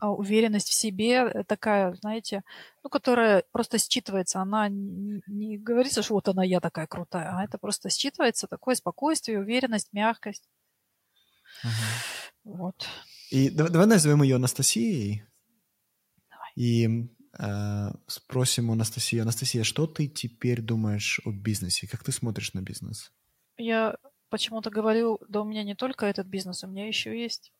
уверенность в себе такая, знаете, ну, которая просто считывается. Она н- не говорится, что вот она я такая крутая, а это просто считывается такое спокойствие, уверенность, мягкость. Вот. И да- давай назовем ее Анастасией. Давай. И э, спросим у Анастасии. Анастасия, что ты теперь думаешь о бизнесе? Как ты смотришь на бизнес? Я почему-то говорю, да у меня не только этот бизнес, у меня еще есть.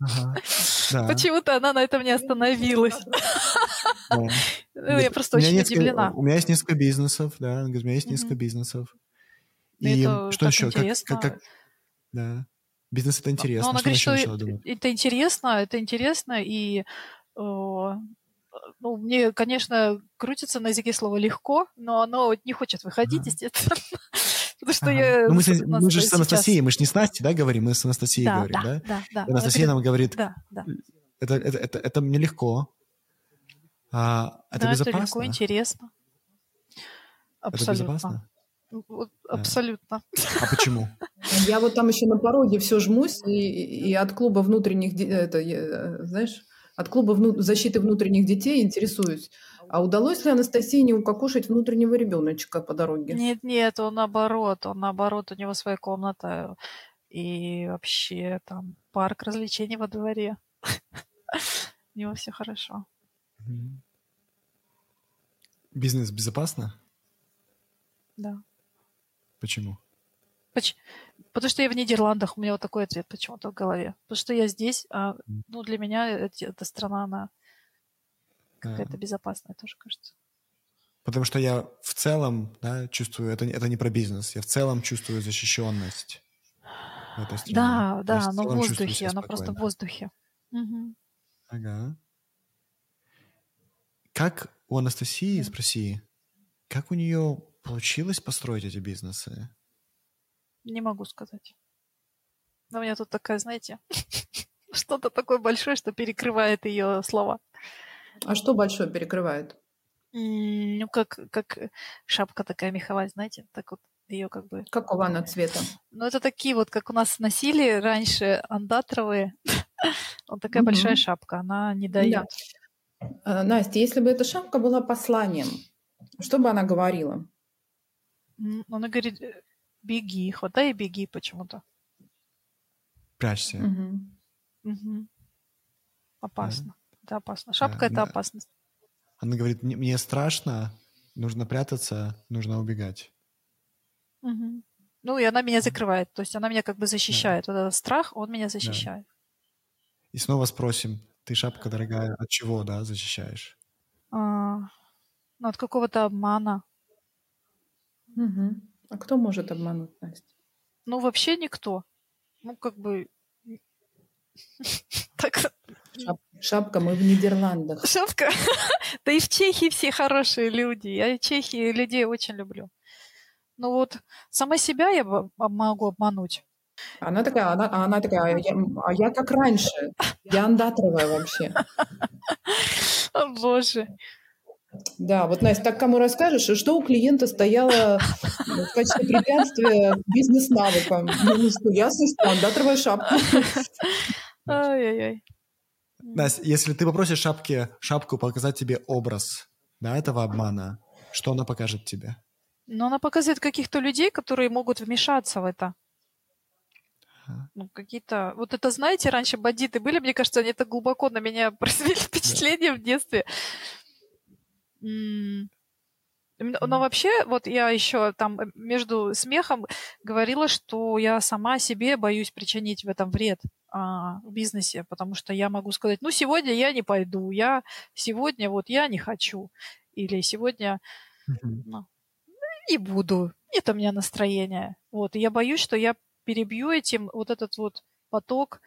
Ага. Да, Почему-то она на этом не остановилась. да. Ну, я просто очень удивлена. У меня есть несколько бизнесов, да. У меня есть несколько бизнесов. И И что еще? Как- интересно. Как, как- да. Бизнес это интересно. Но она что говорит, что это интересно, это интересно, и э, ну, мне, конечно, крутится на языке слово легко, но оно не хочет выходить, Ага. естественно. Потому что я... Ну, мы, мы же с сейчас- Анастасией, мы же не с Настей, да, говорим, мы с Анастасией Да, говорим, да, да? да, да. Анастасия нам говорит, Да, да. это, это, это, это мне легко, а, это да, это безопасно. легко, интересно. Абсолютно. Это безопасно? Вот, абсолютно. А почему? Я вот там еще на пороге все жмусь, и, и от клуба внутренних, это, я, знаешь, от клуба вну- защиты внутренних детей интересуюсь. А удалось ли Анастасии не укокошить внутреннего ребеночка по дороге? Нет, нет, он наоборот, он наоборот, у него своя комната и вообще там парк развлечений во дворе. У него все хорошо. Бизнес безопасно? Да. Почему? Поч- Потому что я в Нидерландах, у меня вот такой ответ почему-то в голове. Потому что я здесь, а ну, для меня эти- эта страна, она А, какая-то безопасная тоже, кажется. Потому что я в целом да, чувствую, это, это не про бизнес, я в целом чувствую защищенность. Да, да, есть оно в воздухе, оно просто в воздухе. Мгм. Ага. Как у Анастасии, Мгм. спроси, как у нее получилось построить эти бизнесы? Не могу сказать. Но у меня тут такая, знаете, что-то такое большое, что перекрывает ее слова. А что большое перекрывает? Ну, как, как шапка такая меховая, знаете, так вот ее как бы... Какого она цвета? Ну, это такие вот, как у нас носили раньше андатровые. Вот такая большая шапка, она не дает. А, Настя, если бы эта шапка была посланием, что бы она говорила? Она говорит, э, беги, хватай и беги почему-то. Прячься. Мгм. Мгм. Опасно. Это опасно. Шапка это да. опасность. Она говорит, «Мне- страшно, нужно прятаться, нужно убегать. Мгм. Ну, и она меня закрывает. То есть она меня как бы защищает. Вот этот страх, он меня защищает. И снова спросим, ты шапка дорогая, от чего, да, защищаешь? А, ну, от какого-то обмана. Мгм. А кто может обмануть Настю? Ну, вообще никто. Ну, как бы... Так, Шап- Шапка, мы в Нидерландах. шапка. Да и в Чехии все хорошие люди. Я в Чехии людей очень люблю. Ну вот, сама себя я об- могу обмануть. Она такая, она, а она такая, а я, а я как раньше. Я андатровая вообще. Боже. Да, вот, Настя, так кому расскажешь, и что у клиента стояло в качестве препятствия бизнес-навыкам? Ну, что, ясно, что андатровая шапка. Ай-яй-яй. Настя, если ты попросишь шапке, шапку показать тебе образ, да, этого обмана, что она покажет тебе? Но она показывает каких-то людей, которые могут вмешаться в это. Ну, какие-то... Вот это, знаете, раньше бандиты были, мне кажется, они так глубоко на меня произвели впечатление в детстве. Но вообще, вот я еще там э, между смехом говорила, что я сама себе боюсь причинить в этом вред а, в бизнесе, потому что я могу сказать, ну, сегодня я не пойду, я сегодня вот я не хочу, или сегодня ну, не буду, нет у меня настроения. Вот, и я боюсь, что я перебью этим вот этот вот поток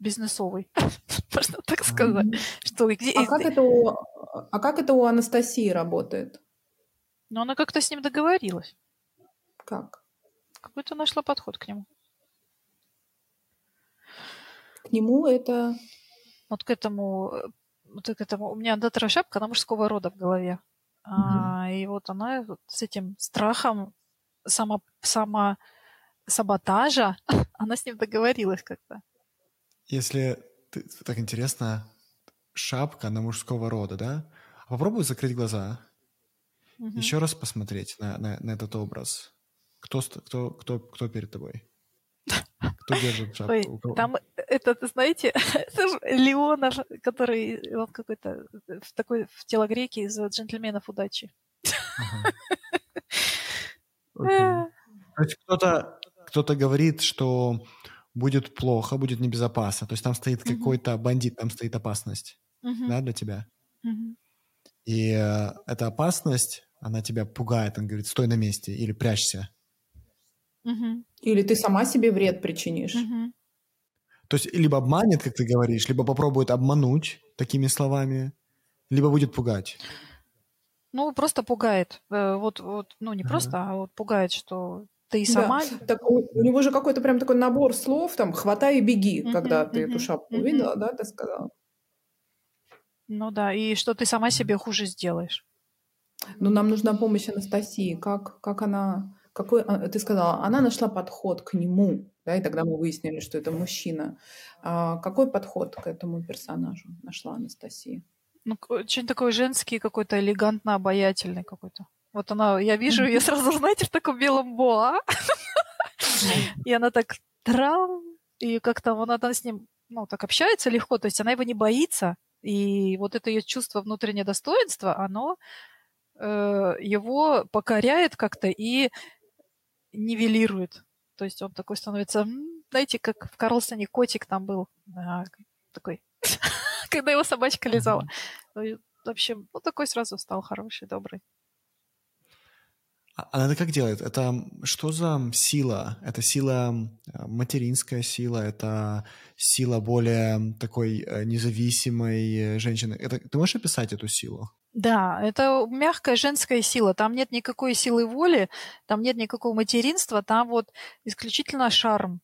бизнесовый, можно так сказать. Что где... А как, это у, а как это у Анастасии работает? Но она как-то с ним договорилась. Как? Какой-то нашла подход к нему. К нему это... Вот к этому, вот к этому. У меня доктора шапка, она мужского рода в голове. А, и вот она вот с этим страхом само, само саботажа, она с ним договорилась как-то. Если ты, так интересно, шапка на мужского рода, да? Попробуй закрыть глаза, Мгм. еще раз посмотреть на, на, на этот образ. Кто, кто, кто, кто перед тобой? Кто держит шапку? Ой, там этот, знаете, это который он какой-то в такой в телогреке из джентльменов удачи. Ага. Окей. То есть кто-то кто говорит, что будет плохо, будет небезопасно. То есть там стоит Мгм. какой-то бандит, там стоит опасность, Мгм, да, для тебя. мгм. И э, эта опасность, она тебя пугает. Он говорит, стой на месте или прячься. Мгм, Или ты сама себе вред причинишь? мгм. То есть либо обманет, как ты говоришь, либо попробует обмануть такими словами, либо будет пугать. Ну, просто пугает. Э, Вот, вот, ну, не Ага. просто, а вот пугает, что ты и Да. сама... Так у, у него же какой-то прям такой набор слов, там, хватай и беги, Мгм, когда ты мгм, эту шапку мгм. увидела, да, ты сказала? Ну да, и что ты сама себе хуже сделаешь. Ну, нам нужна помощь Анастасии. Как, как она... Какой, а, ты сказала, она нашла подход к нему, да, и тогда мы выяснили, что это мужчина. А какой подход к этому персонажу нашла Анастасия? Ну, очень такой женский какой-то, элегантно обаятельный какой-то. Вот она, я вижу ее сразу, знаете, в таком белом боа. И она так трам, и как-то она там с ним, ну, так общается легко, то есть она его не боится, и вот это ее чувство внутреннего достоинства, оно э, его покоряет как-то и нивелирует. То есть он такой становится, знаете, как в Карлсоне котик там был, а, такой, когда его собачка лизала. В общем, ну такой сразу стал хороший, добрый. А она это как делает? Это что за сила? Это сила, э, материнская сила, это сила более такой э, независимой женщины. Это, ты можешь описать эту силу? Да, это мягкая женская сила. Там нет никакой силы воли, там нет никакого материнства, там вот исключительно шарм.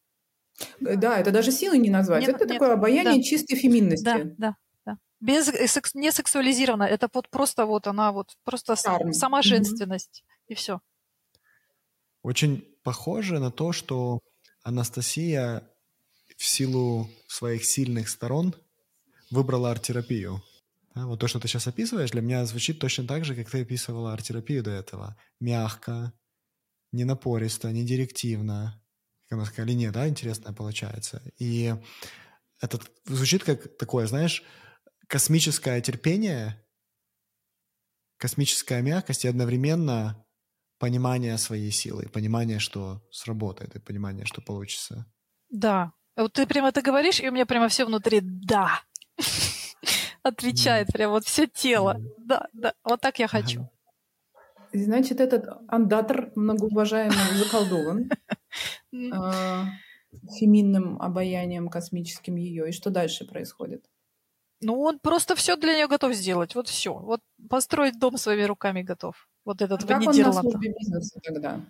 Э, да, это даже силой не назвать. Нет, это нет, такое обаяние да. чистой феминности. Да, да, да. Без, не сексуализировано. Это вот просто вот она вот просто Шарм. сама женственность. Mm-hmm и все. Очень похоже на то, что Анастасия в силу своих сильных сторон выбрала арт-терапию. Да, вот то, что ты сейчас описываешь, для меня звучит точно так же, как ты описывала арт-терапию до этого. Мягко, не напористо, не директивно. Как она сказала, линия, да, интересная получается. И это звучит как такое, знаешь, космическое терпение, космическая мягкость и одновременно понимание своей силы, понимание, что сработает, и понимание, что получится. Да. Вот ты прямо это говоришь, и у меня прямо все внутри «да». Отвечает прямо вот все тело. Да, да. Вот так я хочу. Значит, этот андатор многоуважаемый заколдован а, феминным обаянием космическим ее. И что дальше происходит? Ну, он просто все для нее готов сделать. Вот все. Вот построить дом своими руками готов. Вот этот а как он на службе бизнеса тогда?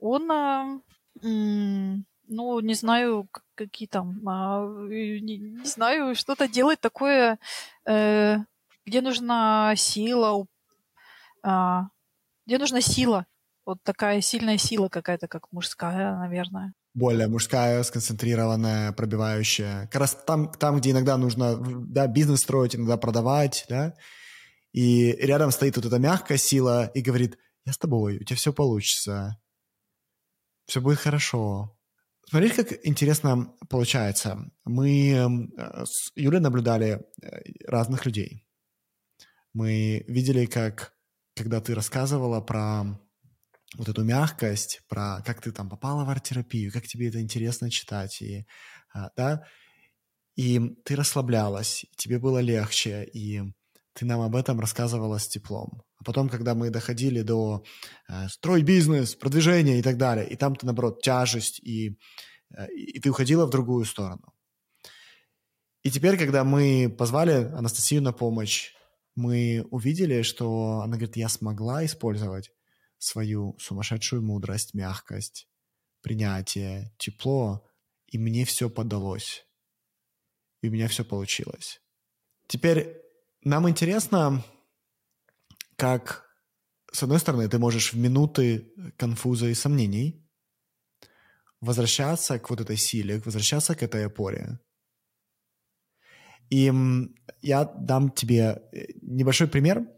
Он, а, ну, не знаю, какие там, а, не, не знаю, что-то делать такое, э, где нужна сила, а, где нужна сила, вот такая сильная сила какая-то, как мужская, наверное более мужская, сконцентрированная, пробивающая. Как раз там, там, где иногда нужно да, бизнес строить, иногда продавать, да, и рядом стоит вот эта мягкая сила и говорит, я с тобой, у тебя все получится, все будет хорошо. Смотрите, как интересно получается. Мы э, с Юлей наблюдали э, разных людей. Мы видели, как, когда ты рассказывала про вот эту мягкость, про как ты там попала в арт-терапию, как тебе это интересно читать, и, а, да, и ты расслаблялась, тебе было легче, и ты нам об этом рассказывала с теплом. А потом, когда мы доходили до э, строй бизнес, продвижения и так далее, и там ты, наоборот, тяжесть, и, э, и ты уходила в другую сторону. И теперь, когда мы позвали Анастасию на помощь, мы увидели, что она говорит, я смогла использовать свою сумасшедшую мудрость, мягкость, принятие, тепло, и мне все подалось. И у меня все получилось. Теперь нам интересно, как, с одной стороны, ты можешь в минуты конфуза и сомнений возвращаться к вот этой силе, возвращаться к этой опоре. И я дам тебе э, небольшой пример –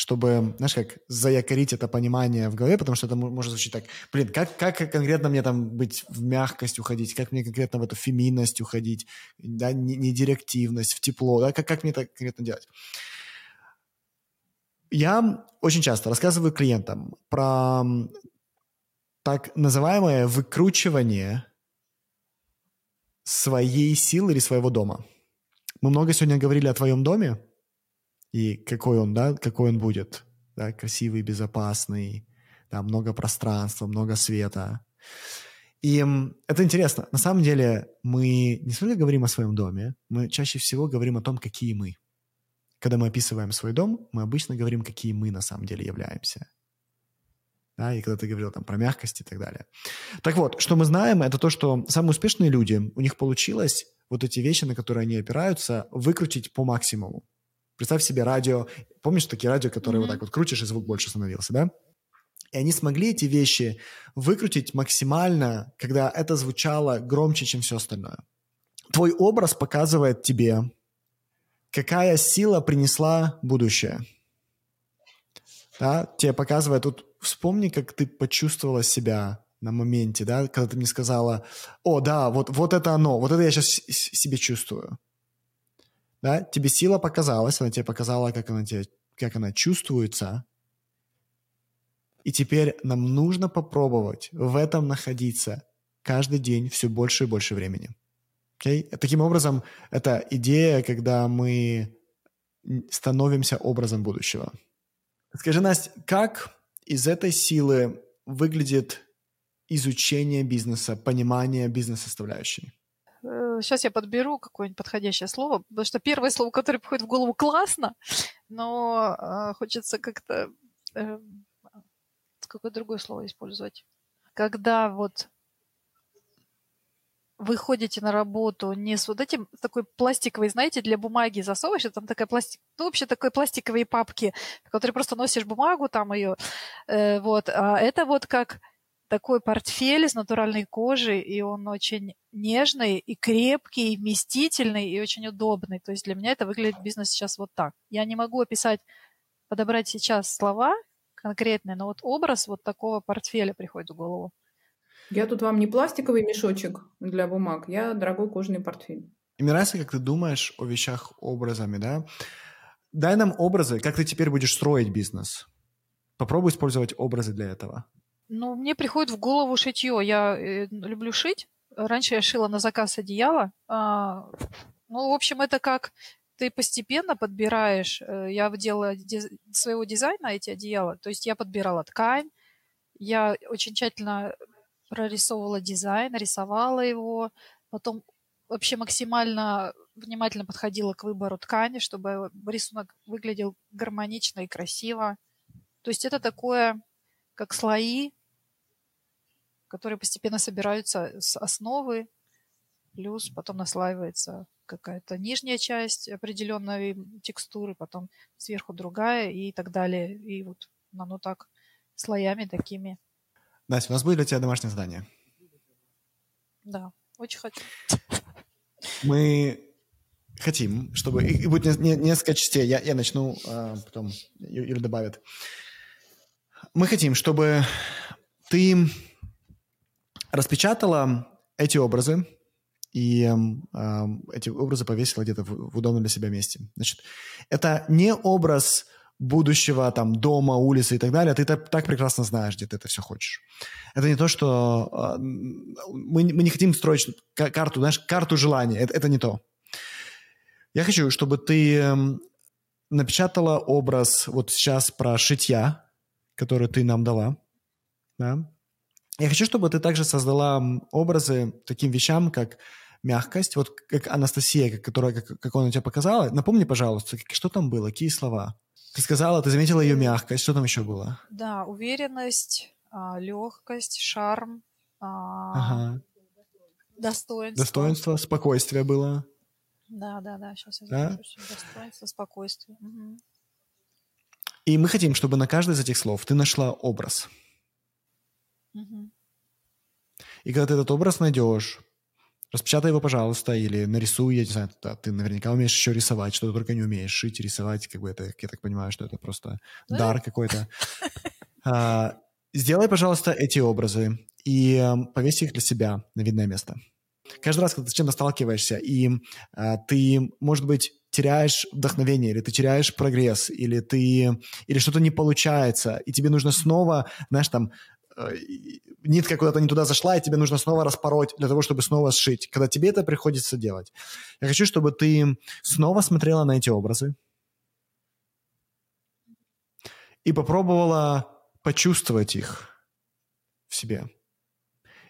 чтобы, знаешь, как заякорить это понимание в голове, потому что это может звучить так, блин, как, как конкретно мне там быть в мягкость уходить, как мне конкретно в эту феминность уходить, да, не, директивность, в тепло, да, как, как мне это конкретно делать? Я очень часто рассказываю клиентам про так называемое выкручивание своей силы или своего дома. Мы много сегодня говорили о твоем доме, и какой он, да, какой он будет, да, красивый, безопасный, да, много пространства, много света. И это интересно. На самом деле мы не столько говорим о своем доме, мы чаще всего говорим о том, какие мы. Когда мы описываем свой дом, мы обычно говорим, какие мы на самом деле являемся. Да, и когда ты говорил там про мягкость и так далее. Так вот, что мы знаем, это то, что самые успешные люди, у них получилось вот эти вещи, на которые они опираются, выкрутить по максимуму. Представь себе радио, помнишь такие радио, которые mm-hmm. вот так вот крутишь, и звук больше становился, да? И они смогли эти вещи выкрутить максимально, когда это звучало громче, чем все остальное. Твой образ показывает тебе, какая сила принесла будущее. Да? Тебе показывает, тут вспомни, как ты почувствовала себя на моменте, да, когда ты мне сказала, о, да, вот, вот это оно, вот это я сейчас себе чувствую. Да, тебе сила показалась, она тебе показала, как она, тебе, как она чувствуется, и теперь нам нужно попробовать в этом находиться каждый день все больше и больше времени. Okay? Таким образом, это идея, когда мы становимся образом будущего. Скажи, Настя, как из этой силы выглядит изучение бизнеса, понимание бизнес-составляющей? Сейчас я подберу какое-нибудь подходящее слово, потому что первое слово, которое приходит в голову, классно, но э, хочется как-то э, какое другое слово использовать. Когда вот вы ходите на работу не с вот этим такой пластиковой, знаете, для бумаги засовываешь, там такая пластик, ну, вообще такой пластиковые папки, в которые просто носишь бумагу, там ее, э, вот, а это вот как такой портфель из натуральной кожи, и он очень нежный, и крепкий, и вместительный, и очень удобный. То есть для меня это выглядит бизнес сейчас вот так. Я не могу описать, подобрать сейчас слова конкретные, но вот образ вот такого портфеля приходит в голову. Я тут вам не пластиковый мешочек для бумаг, я дорогой кожаный портфель. И мне нравится, как ты думаешь о вещах образами, да? Дай нам образы, как ты теперь будешь строить бизнес. Попробуй использовать образы для этого. Ну, мне приходит в голову шитье. Я э, люблю шить. Раньше я шила на заказ одеяло. А, ну, в общем, это как ты постепенно подбираешь. Э, я делала диз... своего дизайна эти одеяла. То есть я подбирала ткань. Я очень тщательно прорисовывала дизайн, рисовала его. Потом вообще максимально внимательно подходила к выбору ткани, чтобы рисунок выглядел гармонично и красиво. То есть это такое, как слои, которые постепенно собираются с основы, плюс потом наслаивается какая-то нижняя часть определенной текстуры, потом сверху другая и так далее. И вот оно так слоями такими. Настя, у нас будет для тебя домашнее задание? Да, очень хочу. Мы хотим, чтобы... И будет несколько частей. Я, я начну, а потом Юля добавит. Мы хотим, чтобы ты распечатала эти образы и э, эти образы повесила где-то в, в удобном для себя месте. Значит, это не образ будущего, там, дома, улицы и так далее, ты так, так прекрасно знаешь, где ты это все хочешь. Это не то, что... Э, мы, мы не хотим строить карту, знаешь, карту желаний. Это, это не то. Я хочу, чтобы ты напечатала образ вот сейчас про шитья, который ты нам дала, да, я хочу, чтобы ты также создала образы таким вещам, как мягкость, вот как Анастасия, которая, как, как он у тебя показала. Напомни, пожалуйста, что там было, какие слова? Ты сказала, ты заметила ее мягкость, что там еще было? Да, уверенность, а, легкость, шарм, а, ага. достоинство. Достоинство, спокойствие было. Да, да, да, сейчас я да? Достоинство, спокойствие. Угу. И мы хотим, чтобы на каждый из этих слов ты нашла образ. И когда ты этот образ найдешь, распечатай его, пожалуйста, или нарисуй, я не знаю, да, ты наверняка умеешь еще рисовать, что ты только не умеешь, шить, рисовать, как бы это, я так понимаю, что это просто дар какой-то. А, сделай, пожалуйста, эти образы и эм, повесь их для себя на видное место. Каждый раз, когда ты с чем-то сталкиваешься, и а, ты, может быть, теряешь вдохновение, или ты теряешь прогресс, или ты, или что-то не получается, и тебе нужно снова, знаешь, там, нитка куда-то не туда зашла, и тебе нужно снова распороть для того, чтобы снова сшить. Когда тебе это приходится делать. Я хочу, чтобы ты снова смотрела на эти образы и попробовала почувствовать их в себе.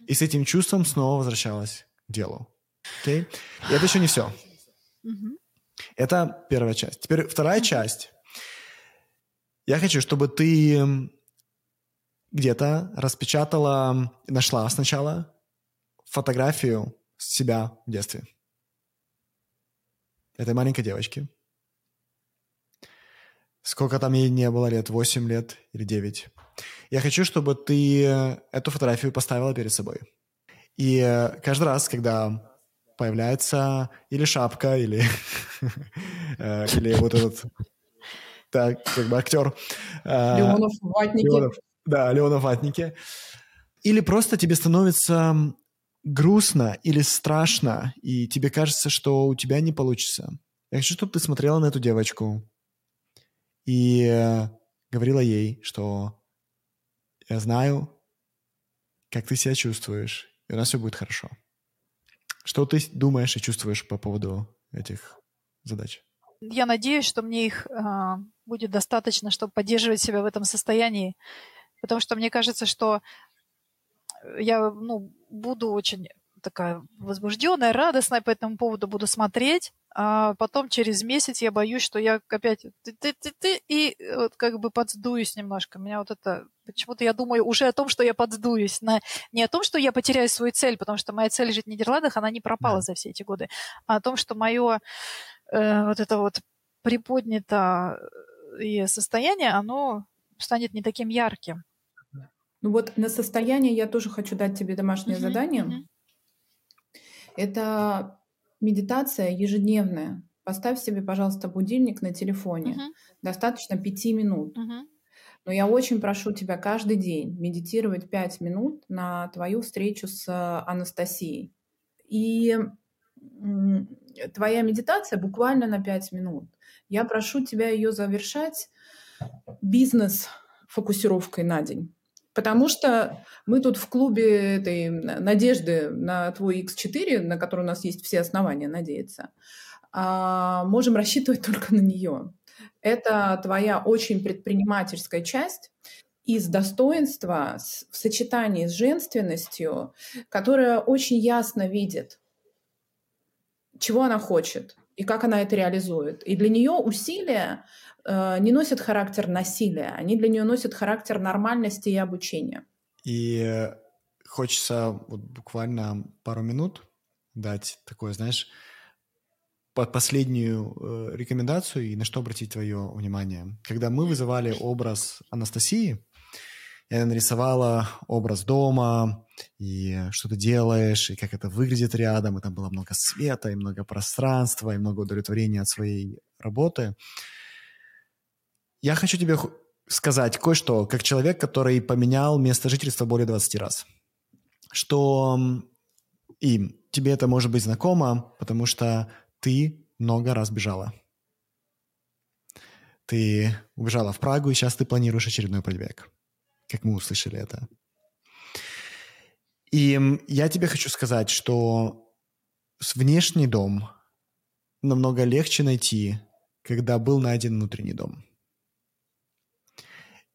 И с этим чувством снова возвращалась к делу. Okay? И это еще не все. Mm-hmm. Это первая часть. Теперь вторая часть. Я хочу, чтобы ты где-то распечатала, нашла сначала фотографию себя в детстве. Этой маленькой девочки. сколько там ей не было лет, 8 лет или 9. Я хочу, чтобы ты эту фотографию поставила перед собой. И каждый раз, когда появляется или шапка, или, э, или вот этот так, как бы актер. Э, Леонов в ватнике. Леонов, да, Леонов в ватнике. Или просто тебе становится грустно или страшно, и тебе кажется, что у тебя не получится. Я хочу, чтобы ты смотрела на эту девочку и говорила ей, что я знаю, как ты себя чувствуешь, и у нас все будет хорошо. Что ты думаешь и чувствуешь по поводу этих задач? Я надеюсь, что мне их э, будет достаточно, чтобы поддерживать себя в этом состоянии, потому что мне кажется, что я ну, буду очень такая возбужденная, радостная по этому поводу буду смотреть, а потом через месяц я боюсь, что я опять ты ты ты ты и вот как бы подсдуюсь немножко. Меня вот это почему-то я думаю уже о том, что я подсдуюсь, на не о том, что я потеряю свою цель, потому что моя цель жить в Нидерландах, она не пропала за все эти годы, а о том, что мое э, вот это вот приподнятое состояние, оно станет не таким ярким. Ну вот на состояние я тоже хочу дать тебе домашнее uh-huh, задание. Uh-huh. Это медитация ежедневная. Поставь себе, пожалуйста, будильник на телефоне. Uh-huh. Достаточно пяти минут. Uh-huh. Но я очень прошу тебя каждый день медитировать пять минут на твою встречу с Анастасией. И твоя медитация буквально на пять минут. Я прошу тебя ее завершать бизнес-фокусировкой на день. Потому что мы тут в клубе этой надежды на твой X4, на который у нас есть все основания надеяться, а, можем рассчитывать только на нее. Это твоя очень предпринимательская часть из достоинства в сочетании с женственностью, которая очень ясно видит, чего она хочет и как она это реализует. И для нее усилия не носят характер насилия, они для нее носят характер нормальности и обучения. И хочется вот буквально пару минут дать такое, знаешь, последнюю э, рекомендацию и на что обратить твое внимание. Когда мы вызывали образ Анастасии, я нарисовала образ дома, и что ты делаешь, и как это выглядит рядом, и там было много света, и много пространства, и много удовлетворения от своей работы. Я хочу тебе сказать кое-что, как человек, который поменял место жительства более 20 раз. Что и тебе это может быть знакомо, потому что ты много раз бежала. Ты убежала в Прагу, и сейчас ты планируешь очередной пробег. Как мы услышали это. И я тебе хочу сказать, что внешний дом намного легче найти, когда был найден внутренний дом.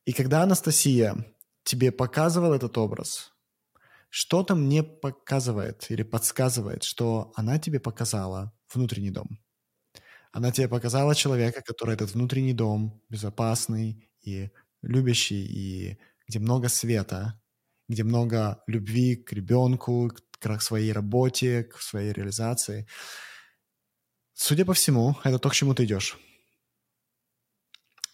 И когда Анастасия тебе показывала этот образ, что-то мне показывает или подсказывает, что она тебе показала внутренний дом. Она тебе показала человека, который этот внутренний дом, безопасный и любящий, и где много света, где много любви к ребенку, к своей работе, к своей реализации. Судя по всему, это то, к чему ты идешь.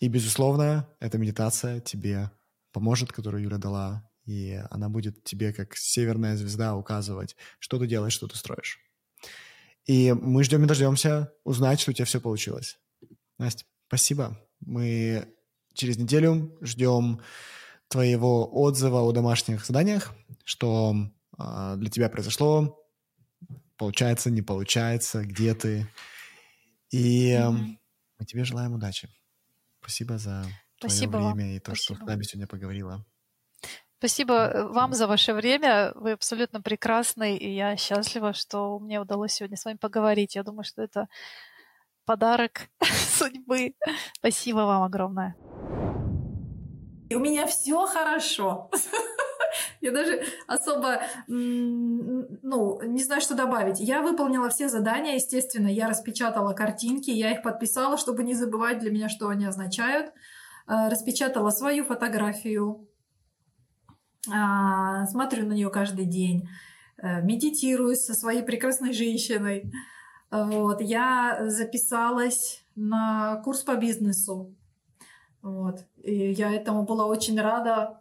И, безусловно, эта медитация тебе поможет, которую Юля дала, и она будет тебе, как северная звезда, указывать, что ты делаешь, что ты строишь. И мы ждем и дождемся узнать, что у тебя все получилось. Настя, спасибо. Мы через неделю ждем твоего отзыва о домашних заданиях, что э, для тебя произошло, получается, не получается, где ты. И э, мы тебе желаем удачи. Спасибо за Спасибо твое время вам. и то, Спасибо. что с нами сегодня поговорила. Спасибо э, вам за ваше время. Вы абсолютно прекрасны, и я счастлива, что мне удалось сегодня с вами поговорить. Я думаю, что это подарок судьбы. Спасибо вам огромное. И у меня все хорошо. Я даже особо, ну, не знаю, что добавить. Я выполнила все задания, естественно, я распечатала картинки, я их подписала, чтобы не забывать для меня, что они означают. Э, распечатала свою фотографию, а, смотрю на нее каждый день, э, медитирую со своей прекрасной женщиной. Вот, я записалась на курс по бизнесу Вот. И я этому была очень рада.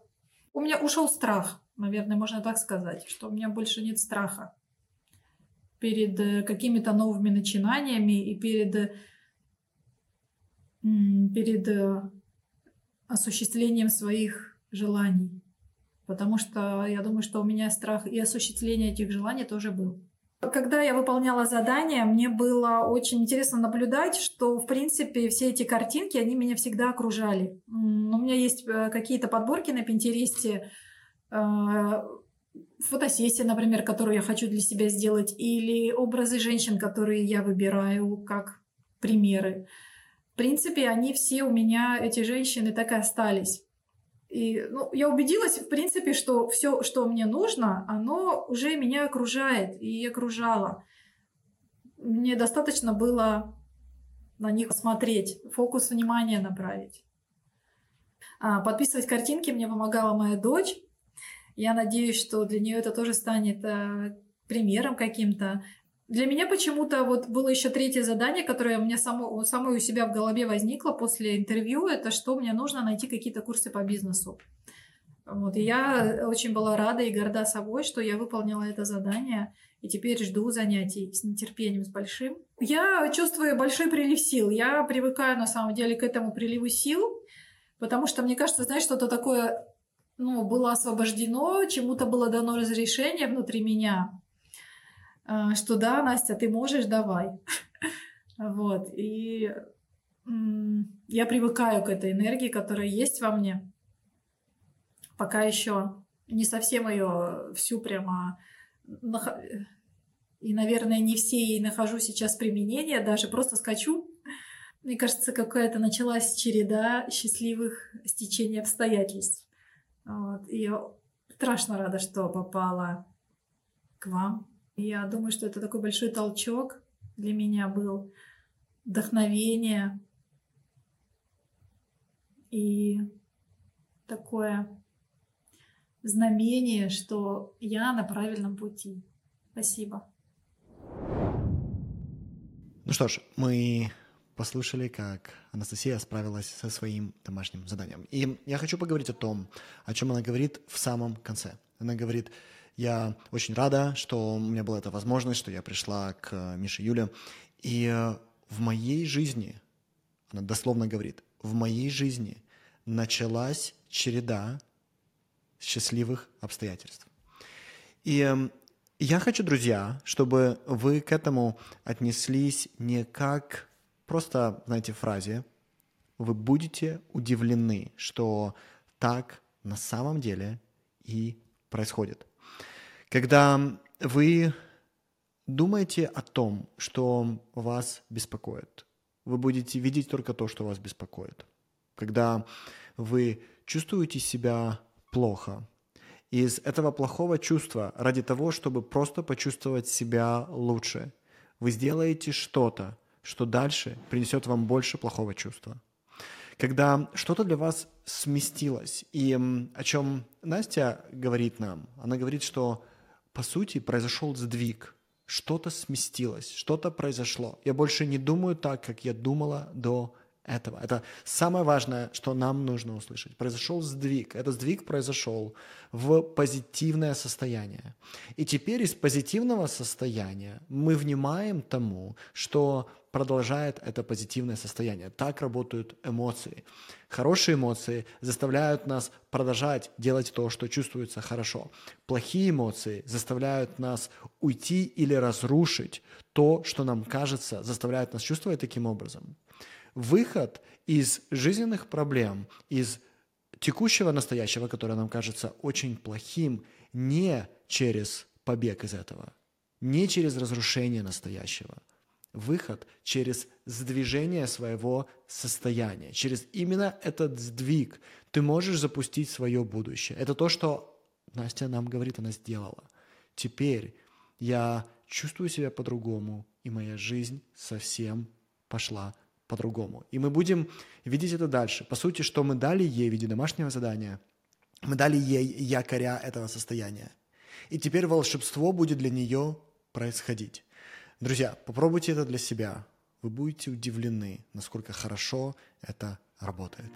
У меня ушел страх, наверное, можно так сказать, что у меня больше нет страха перед э, какими-то новыми начинаниями и перед, перед э, осуществлением своих желаний. Потому что я думаю, что у меня страх и осуществление этих желаний тоже был. Когда я выполняла задания, мне было очень интересно наблюдать, что, в принципе, все эти картинки, они меня всегда окружали. У меня есть э, какие-то подборки на Пинтересте, фотосессия, например, которую я хочу для себя сделать, или образы женщин, которые я выбираю как примеры. В принципе, они все у меня, эти женщины, так и остались. И ну, я убедилась, в принципе, что все, что мне нужно, оно уже меня окружает и окружало. Мне достаточно было на них смотреть, фокус внимания направить. А, подписывать картинки мне помогала моя дочь. Я надеюсь, что для нее это тоже станет а, примером каким-то. Для меня почему-то вот было еще третье задание, которое у меня само, самой у себя в голове возникло после интервью, это что мне нужно найти какие-то курсы по бизнесу. Вот, и я очень была рада и горда собой, что я выполнила это задание, и теперь жду занятий с нетерпением, с большим. Я чувствую большой прилив сил. Я привыкаю, на самом деле, к этому приливу сил, потому что, мне кажется, знаешь, что-то такое ну, было освобождено, чему-то было дано разрешение внутри меня, а, что да, Настя, ты можешь, давай. Вот. И я привыкаю к этой энергии, которая есть во мне. Пока еще не совсем ее всю прямо и, наверное, не все ей нахожу сейчас применение, даже просто скачу. Мне кажется, какая-то началась череда счастливых стечений обстоятельств. Вот. И я страшно рада, что попала к вам, я думаю, что это такой большой толчок для меня был, вдохновение и такое знамение, что я на правильном пути. Спасибо. Ну что ж, мы послушали, как Анастасия справилась со своим домашним заданием. И я хочу поговорить о том, о чем она говорит в самом конце. Она говорит, я очень рада, что у меня была эта возможность, что я пришла к Мише Юле. И э, в моей жизни, она дословно говорит, в моей жизни началась череда счастливых обстоятельств. И эм, я хочу, друзья, чтобы вы к этому отнеслись не как просто, знаете, фразе «вы будете удивлены, что так на самом деле и происходит». Когда вы думаете о том, что вас беспокоит, вы будете видеть только то, что вас беспокоит. Когда вы чувствуете себя плохо, из этого плохого чувства, ради того, чтобы просто почувствовать себя лучше, вы сделаете что-то, что дальше принесет вам больше плохого чувства. Когда что-то для вас сместилось, и о чем Настя говорит нам, она говорит, что по сути, произошел сдвиг. Что-то сместилось, что-то произошло. Я больше не думаю так, как я думала до этого. Это самое важное, что нам нужно услышать. Произошел сдвиг. Этот сдвиг произошел в позитивное состояние. И теперь из позитивного состояния мы внимаем тому, что продолжает это позитивное состояние. Так работают эмоции. Хорошие эмоции заставляют нас продолжать делать то, что чувствуется хорошо. Плохие эмоции заставляют нас уйти или разрушить то, что нам кажется, заставляет нас чувствовать таким образом. Выход из жизненных проблем, из текущего настоящего, которое нам кажется очень плохим, не через побег из этого, не через разрушение настоящего – выход через сдвижение своего состояния. Через именно этот сдвиг ты можешь запустить свое будущее. Это то, что Настя нам говорит, она сделала. Теперь я чувствую себя по-другому, и моя жизнь совсем пошла по-другому. И мы будем видеть это дальше. По сути, что мы дали ей в виде домашнего задания, мы дали ей якоря этого состояния. И теперь волшебство будет для нее происходить. Друзья, попробуйте это для себя. вы будете удивлены, насколько хорошо это работает.